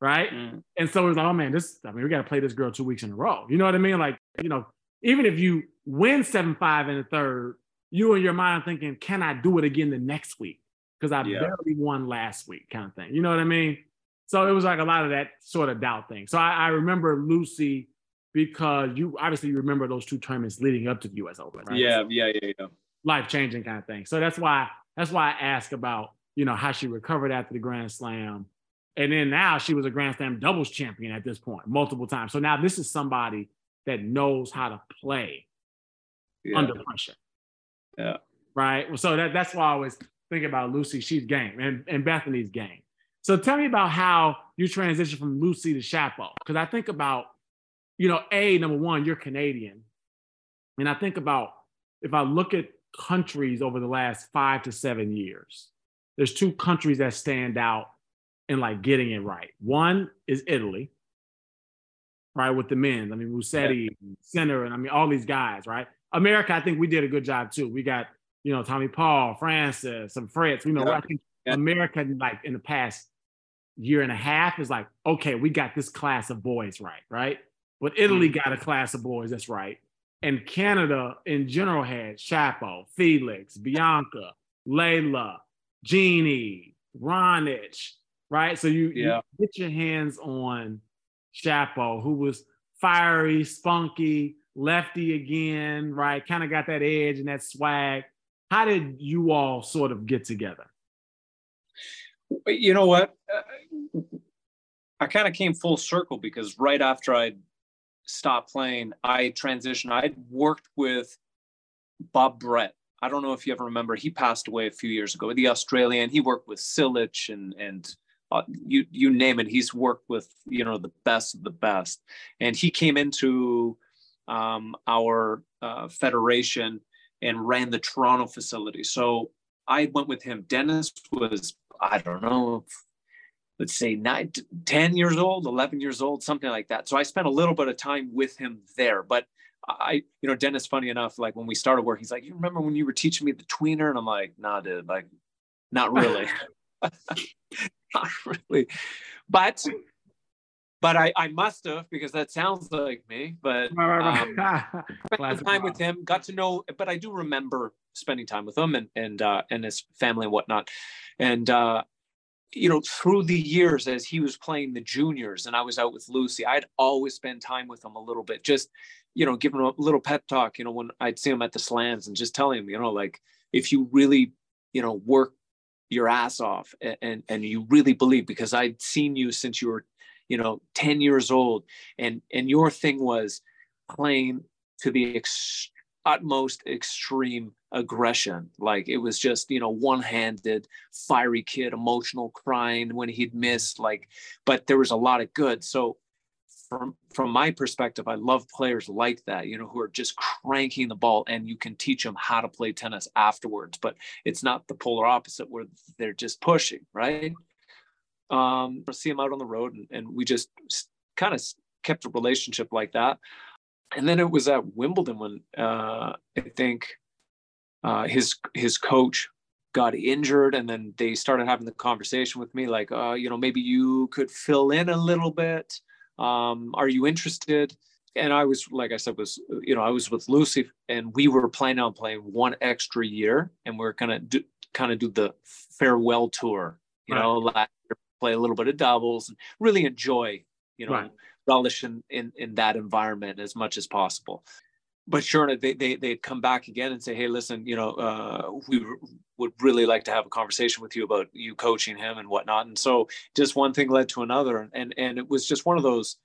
right? Mm. And so it was like, oh man, this, I mean, we got to play this girl two weeks in a row. You know what I mean? Like, you know, even if you win 7 5 in the third, you in your mind thinking, can I do it again the next week? Because I yeah. barely won last week, kind of thing. You know what I mean? So it was like a lot of that sort of doubt thing. So I, I remember Lucie because you obviously you remember those two tournaments leading up to the US Open, right? Yeah, yeah, yeah, yeah. Life changing kind of thing. So that's why that's why I ask about, you know, how she recovered after the Grand Slam and then now she was a Grand Slam doubles champion at this point, multiple times. So now this is somebody that knows how to play yeah. under pressure. Yeah. right? So that, that's why I always think about Lucie. She's game and, and Bethanie's game. So tell me about how you transition from Lucie to Shapo. Because I think about, you know, A, number one, you're Canadian. And I think about if I look at countries over the last five to seven years, there's two countries that stand out in like getting it right. One is Italy, right, with the men. I mean, Musetti, yeah. Sinner, and I mean, all these guys, right? America, I think we did a good job too. We got, you know, Tommy Paul, Frances, some Fritz. You know, yeah. I think yeah. America, like in the past year and a half, is like, okay, we got this class of boys right, right? But Italy mm-hmm. got a class of boys that's right. And Canada in general had Shapo, Felix, Bianca, Leylah, Genie, Raonic, right? So you, yeah. you get your hands on Shapo, who was fiery, spunky, lefty again, right? Kind of got that edge and that swag. How did you all sort of get together? You know what? Uh, I kind of came full circle because right after I stopped playing, I transitioned. I'd worked with Bob Brett. I don't know if you ever remember. He passed away a few years ago. The Australian. He worked with Cilic and and uh, you you name it. He's worked with you know the best of the best, and he came into um, our uh, federation and ran the Toronto facility. So I went with him. Denis was I don't know, let's say nine, 10 years old, 11 years old, something like that. So I spent a little bit of time with him there, but I, you know, Denis, funny enough, like when we started work, he's like, you remember when you were teaching me the tweener? And I'm like, nah, dude, like, not really. not really. But but I, I must have because that sounds like me. But um, spent time with him, got to know. But I do remember spending time with him and and uh, and his family and whatnot. And uh, you know, through the years as he was playing the juniors and I was out with Lucie, I'd always spend time with him a little bit, just you know, giving him a little pet talk. You know, when I'd see him at the slams and just telling him, you know, like if you really, you know, work your ass off and, and, and you really believe because I'd seen you since you were, you know, 10 years old and and your thing was playing to the ex- utmost extreme aggression like it was just you know one-handed fiery kid emotional crying when he'd missed like but there was a lot of good so from from my perspective, I love players like that, you know, who are just cranking the ball and you can teach them how to play tennis afterwards. But it's not the polar opposite where they're just pushing, right? Um, see him out on the road, and, and we just kind of kept a relationship like that. And then it was at Wimbledon when uh, I think uh, his his coach got injured and then they started having the conversation with me like uh, you know maybe you could fill in a little bit um, are you interested and i was like i said was you know i was with lucie and we were planning on playing one extra year and we are gonna do kind of do the farewell tour you right. know like play a little bit of doubles and really enjoy you know right. relish in, in in that environment as much as possible but sure they, they they'd come back again and say hey listen you know uh, we would really like to have a conversation with you about you coaching him and whatnot. And so just one thing led to another. And, and it was just one of those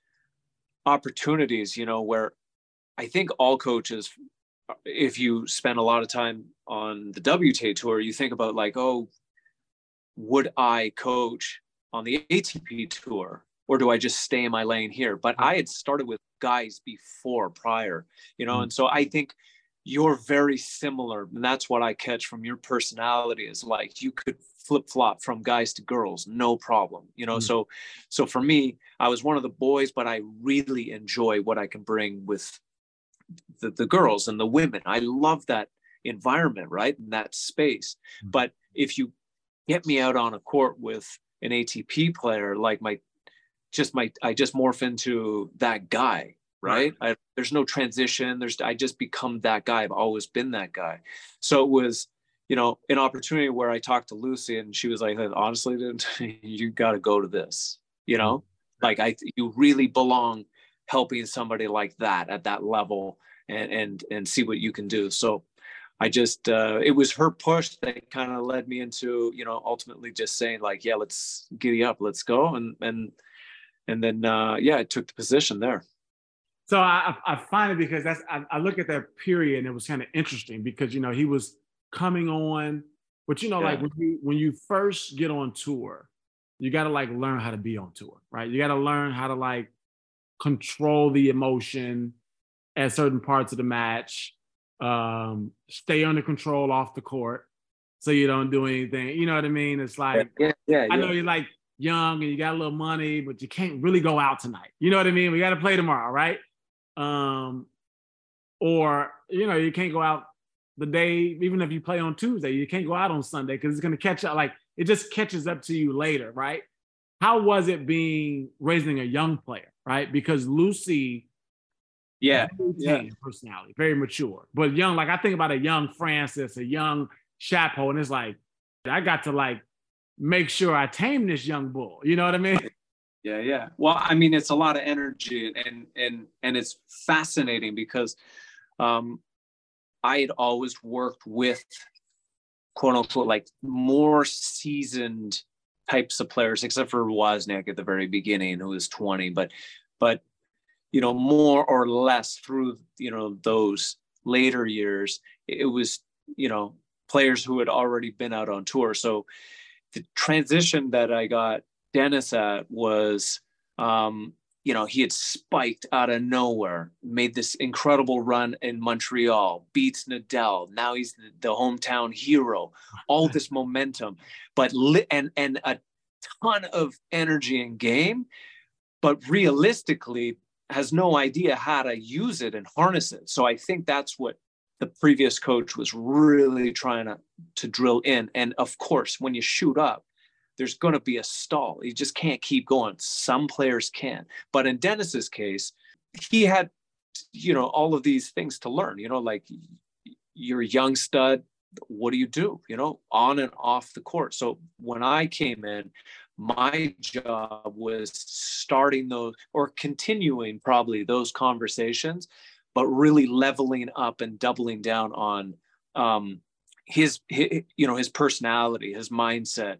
opportunities, you know, where I think all coaches, if you spend a lot of time on the WTA tour, you think about like, oh, would I coach on the ATP tour? Or do I just stay in my lane here? But I had started with guys before prior, you know, and so I think you're very similar and that's what i catch from your personality is like you could flip flop from guys to girls no problem you know mm-hmm. so so for me i was one of the boys but i really enjoy what i can bring with the, the girls and the women i love that environment right And that space mm-hmm. but if you get me out on a court with an atp player like my just my i just morph into that guy right? I, there's no transition. There's I just become that guy. I've always been that guy. So it was, you know, an opportunity where I talked to Lucie and she was like, honestly, dude, you got to go to this. You know, like I, you really belong helping somebody like that at that level and and and see what you can do. So I just uh, it was her push that kind of led me into you know ultimately just saying like yeah let's giddy up let's go and and and then uh, yeah I took the position there. So I, I find it because that's I, I, look at that period and it was kind of interesting because you know he was coming on. But you know, yeah. like when you when you first get on tour, you got to like learn how to be on tour, right? You got to learn how to like control the emotion at certain parts of the match, um, stay under control off the court, so you don't do anything. You know what I mean? It's like yeah, yeah, I know you're like young and you got a little money, but you can't really go out tonight. You know what I mean? We got to play tomorrow, right? Um, or you know, you can't go out the day, even if you play on Tuesday, you can't go out on Sunday because it's gonna catch up. Like it just catches up to you later, right? How was it being raising a young player, right? Because Lucy, yeah, yeah. personality, very mature, but young. Like I think about a young Frances, a young Shapo, and it's like I got to like make sure I tame this young bull. You know what I mean? Yeah, yeah. Well, I mean, it's a lot of energy, and and and it's fascinating because um, I had always worked with quote unquote like more seasoned types of players, except for Wozniak at the very beginning, who was 20, but but you know, more or less through you know those later years, it was you know players who had already been out on tour. So the transition that I got Denis at was um, you know, he had spiked out of nowhere, made this incredible run in Montreal, beats Nadal. Now he's the, hometown hero. All this momentum, but li- and and a ton of energy and game, but realistically has no idea how to use it and harness it. So I think that's what the previous coach was really trying to to drill in. And of course, when you shoot up, there's going to be a stall. You just can't keep going. Some players can, but in Denis's case, he had, you know, all of these things to learn. You know, like you're a young stud. What do you do? You know, on and off the court. So when I came in, my job was starting those or continuing probably those conversations, but really leveling up and doubling down on um, his, his, you know, his personality, his mindset,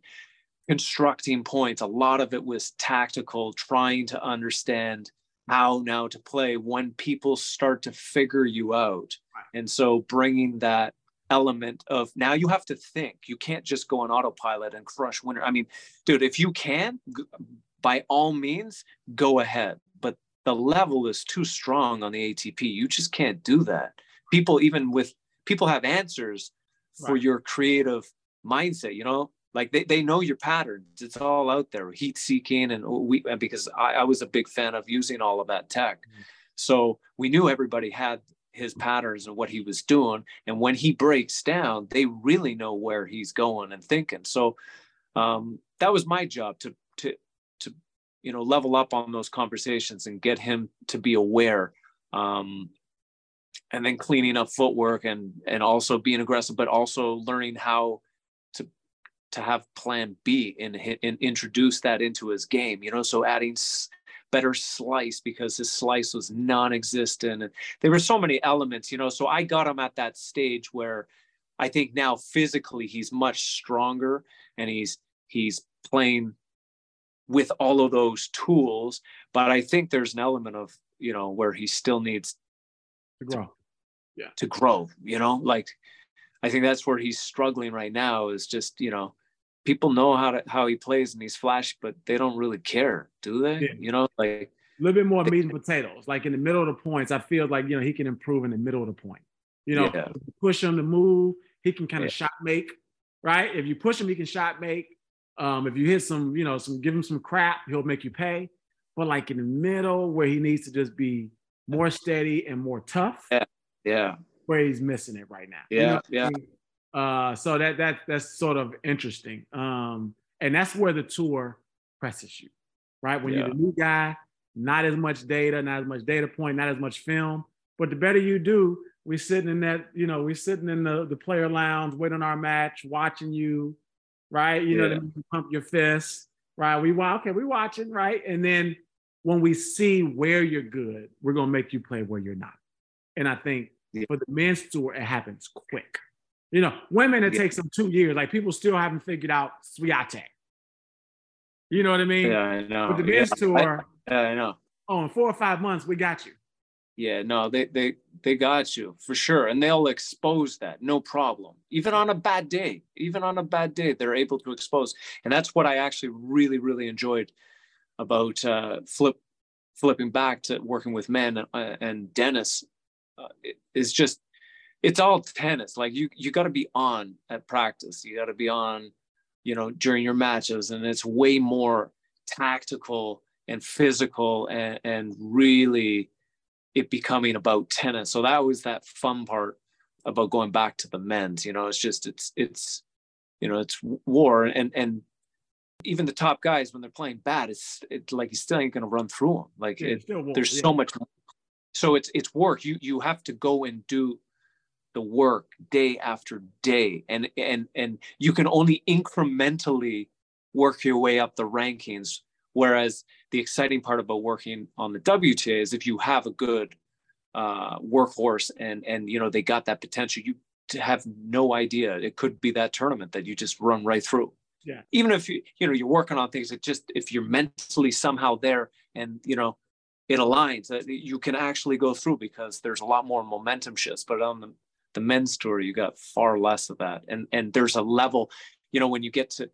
constructing points. A lot of it was tactical, trying to understand how now to play when people start to figure you out. And so bringing that element of now you have to think. You can't just go on autopilot and crush winner. I mean, dude, if you can, by all means, go ahead. But the level is too strong on the ATP. You just can't do that. People, even with people, have answers for right. your creative mindset. You know, like they, they know your patterns it's all out there heat seeking and we because I, I was a big fan of using all of that tech mm-hmm. so we knew everybody had his patterns and what he was doing. And when he breaks down they really know where he's going and thinking. So um, that was my job to to to you know level up on those conversations and get him to be aware um, and then cleaning up footwork and and also being aggressive but also learning how to to have plan B and, and introduce that into his game, you know, so adding better slice because his slice was non-existent and there were so many elements, you know, so I got him at that stage where I think now physically he's much stronger and he's he's playing with all of those tools, but I think there's an element of, you know, where he still needs to grow. To, yeah. To grow, you know, like I think that's where he's struggling right now is just, you know, people know how to how he plays and he's flashy, but they don't really care, do they? Yeah. You know, like a little bit more meat and potatoes. Like in the middle of the points, I feel like you know he can improve in the middle of the point. You know, yeah. push him to move, he can kind of yeah. shot make, right? If you push him, he can shot make. Um, if you hit some, you know, some give him some crap, he'll make you pay. But like in the middle, where he needs to just be more steady and more tough, yeah, yeah, where he's missing it right now. Yeah, you know? yeah. Uh, so that that that's sort of interesting. Um, and that's where the tour presses you, right? When yeah. you're the new guy, not as much data, not as much data point, not as much film. But the better you do, we're sitting in that, you know, we're sitting in the, the player lounge, waiting on our match, watching you, right? You yeah. know, you pump your fists, right? We okay, we watching, right? And then when we see where you're good, we're gonna make you play where you're not. And I think yeah. for the men's tour, it happens quick. You know, women, it yeah. takes them two years. Like people still haven't figured out Swiatek. You know what I mean? Yeah, I know. With the men's yeah, tour, I, yeah, I know. Oh, in four or five months, we got you. yeah, no, they they they got you for sure, and they'll expose that, no problem. Even on a bad day, even on a bad day, they're able to expose, and that's what I actually really really enjoyed about uh, flip flipping back to working with men uh, and Denis uh, is just it's all tennis. Like you you got to be on at practice, you got to be on, you know, during your matches, and it's way more tactical and physical and, and really it becoming about tennis. So that was that fun part about going back to the men's. You know, it's just it's it's you know it's war and and even the top guys when they're playing bad, it's it's like you still ain't gonna run through them. Like yeah, it, there's yeah. so much. So it's it's work. You you have to go and do the work day after day, and and and you can only incrementally work your way up the rankings Whereas the exciting part about working on the WTA is if you have a good uh, workhorse and and you know they got that potential, you have no idea it could be that tournament that you just run right through. Yeah. Even if you you know you're working on things, it just if you're mentally somehow there and you know it aligns, that you can actually go through because there's a lot more momentum shifts. But on the the men's tour, you got far less of that, and and there's a level, you know, when you get to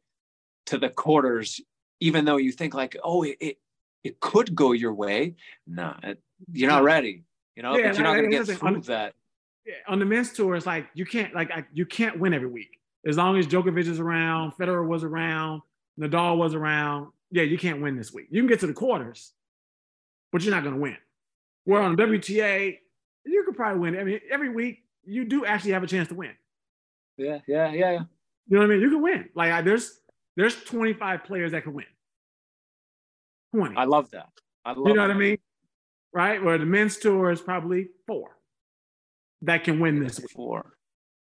to the quarters, even though you think like, oh, it it, it could go your way. No, nah, you're not ready. You know, yeah, but you're not going to get through on, that. On the men's tour, it's like you can't like I, you can't win every week. As long as Djokovic is around, Federer was around, Nadal was around. Yeah, you can't win this week. You can get to the quarters, but you're not going to win. Where on WTA, you could probably win. I mean, every week you do actually have a chance to win. Yeah, yeah, yeah, yeah. You know what I mean? You can win. Like I, there's there's 25 players that can win. 20. I love that. I love you know that. what I mean? Right? Where the men's tour is probably four that can win this week. Four.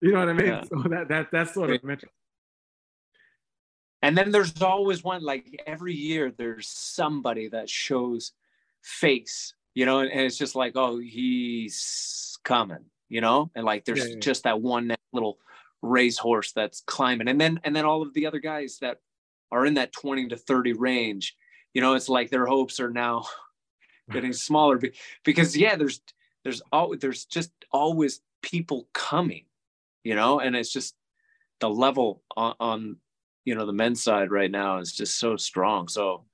You know what I mean? Yeah. So that, that that's sort of mental. And then there's always one like every year there's somebody that shows face, you know, and, and it's just like, oh, he's coming, you know, and like there's yeah, yeah. just that one little racehorse that's climbing. And then and then all of the other guys that are in that 20 to 30 range you know it's like their hopes are now getting smaller because yeah there's there's all there's just always people coming you know and it's just the level on, on you know the men's side right now is just so strong. So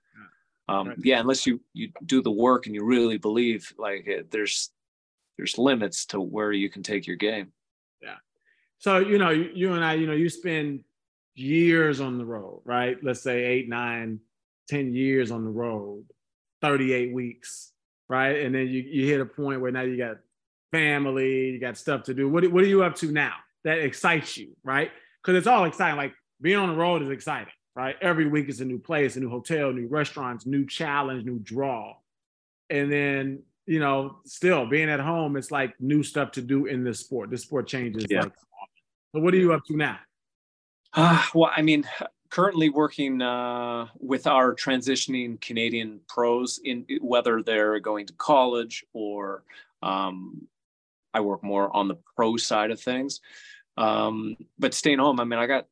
um yeah unless you you do the work and you really believe like it, there's there's limits to where you can take your game yeah so you know, you and I, you know, you spend years on the road, right? Let's say eight, nine, ten years on the road, 38 weeks, right? And then you, you hit a point where now you got family, you got stuff to do. What, what are you up to now that excites you, right? Because it's all exciting. Like being on the road is exciting, right? Every week is a new place, a new hotel, new restaurants, new challenge, new draw. And then, you know, still being at home, it's like new stuff to do in this sport. This sport changes yeah. like so what are you up to now? Uh, well, I mean, currently working uh, with our transitioning Canadian pros in whether they're going to college or um, I work more on the pro side of things. Um, but staying home, I mean, I got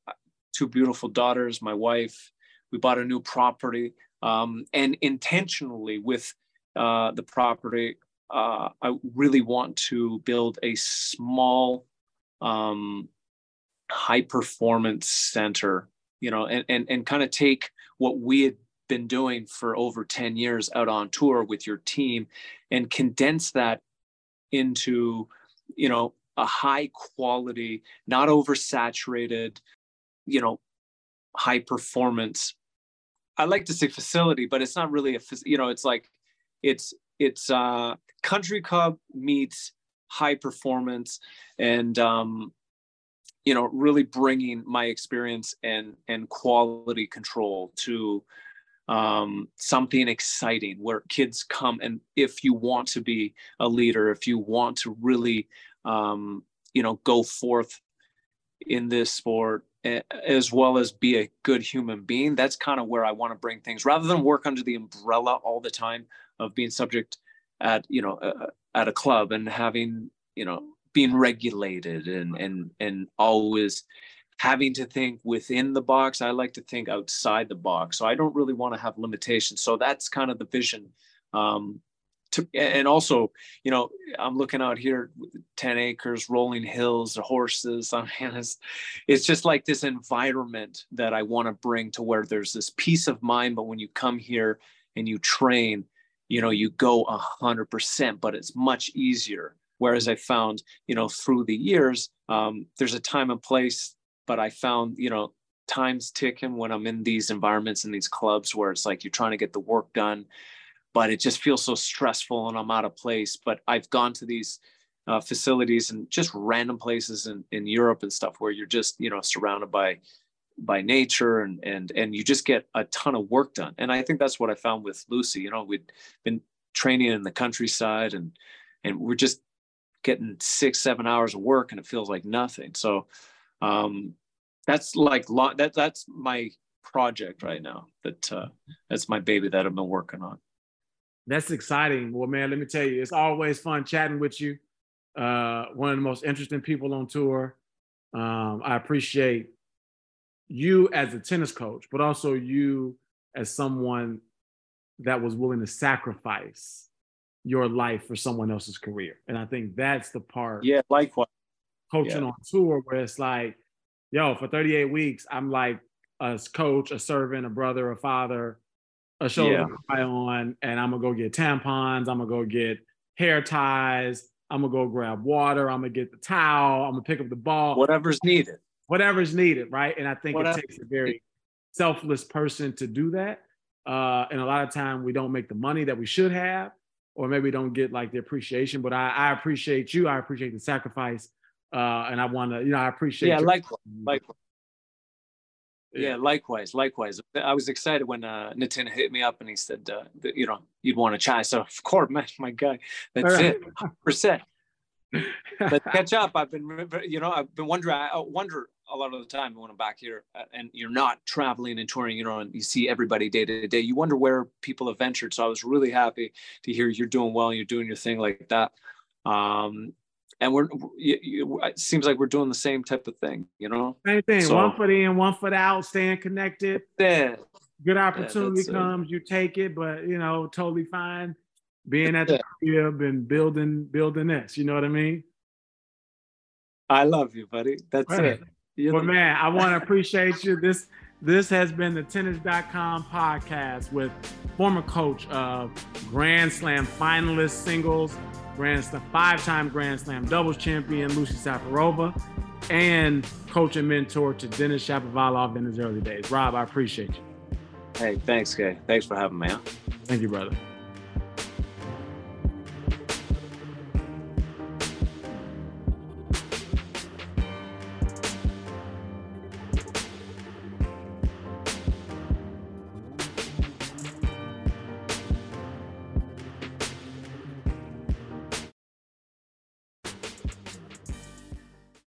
two beautiful daughters, my wife. We bought a new property, um, and intentionally with uh, the property, uh, I really want to build a small um, high performance center, you know, and, and, and kind of take what we had been doing for over 10 years out on tour with your team and condense that into, you know, a high quality, not oversaturated, you know, high performance. I like to say facility, but it's not really a, you know, it's like, it's, it's uh country club meets high performance and um you know really bringing my experience and and quality control to um, something exciting where kids come and if you want to be a leader if you want to really um, you know go forth in this sport as well as be a good human being that's kind of where i want to bring things. Rather than work under the umbrella all the time of being subject at you know uh, at a club and having you know being regulated and and and always having to think within the box i like to think outside the box so i don't really want to have limitations so that's kind of the vision um, to, and also, you know, I'm looking out here, 10 acres, rolling hills, horses. I mean, it's, it's just like this environment that I want to bring to where there's this peace of mind. But when you come here and you train, you know, you go hundred percent, but it's much easier. Whereas I found, you know, through the years, um, there's a time and place, but I found, you know, time's ticking when I'm in these environments in these clubs where it's like you're trying to get the work done but it just feels so stressful and I'm out of place. But I've gone to these uh, facilities and just random places in, in Europe and stuff where you're just, you know, surrounded by by nature and and and you just get a ton of work done. And I think that's what I found with Lucie. You know, we'd been training in the countryside and and we're just getting six, seven hours of work and it feels like nothing. So um that's like that that's my project right now. That uh, that's my baby that I've been working on. That's exciting. Well, man, let me tell you, it's always fun chatting with you. Uh, one of the most interesting people on tour. Um, I appreciate you as a tennis coach, but also you as someone that was willing to sacrifice your life for someone else's career. And I think that's the part. Yeah, likewise. Coaching yeah. on tour where it's like, yo, for 38 weeks, I'm like a coach, a servant, a brother, a father, a shoulder yeah. to cry on, and I'm gonna go get tampons. I'm gonna go get hair ties. I'm gonna go grab water. I'm gonna get the towel. I'm gonna pick up the ball. Whatever's needed. Whatever's needed, right? And I think Whatever. it takes a very selfless person to do that. Uh, and a lot of time we don't make the money that we should have, or maybe don't get like the appreciation. But I, I appreciate you. I appreciate the sacrifice, uh, and I want to, you know, I appreciate. Yeah, likewise, likewise. Yeah. yeah, likewise, likewise. I was excited when uh, Nitin hit me up and he said, uh, that, you know, you'd want to chat. So of course, man, my guy, that's right. it, percent. Let's catch up. I've been, you know, I've been wondering. I wonder a lot of the time when I'm back here, uh, and you're not traveling and touring, you know, and you see everybody day to day. You wonder where people have ventured. So I was really happy to hear you're doing well and you're doing your thing like that. Um, and we're it seems like we're doing the same type of thing, you know. Same thing. So, one foot in, one foot out, staying connected. Yeah. Good opportunity yeah, comes, you take it, but you know, totally fine. Being at the yeah. crib and building building this, you know what I mean? I love you, buddy. That's right. it. You're well, the- man, I want to appreciate you. This this has been the tennis.com podcast with former coach of Grand Slam finalist singles Grand Slam, five-time Grand Slam doubles champion Lucie Safarova, and coach and mentor to Denis Shapovalov in his early days. Rob, I appreciate you. Hey, thanks, Kay. Thanks for having me. Huh? Thank you, brother.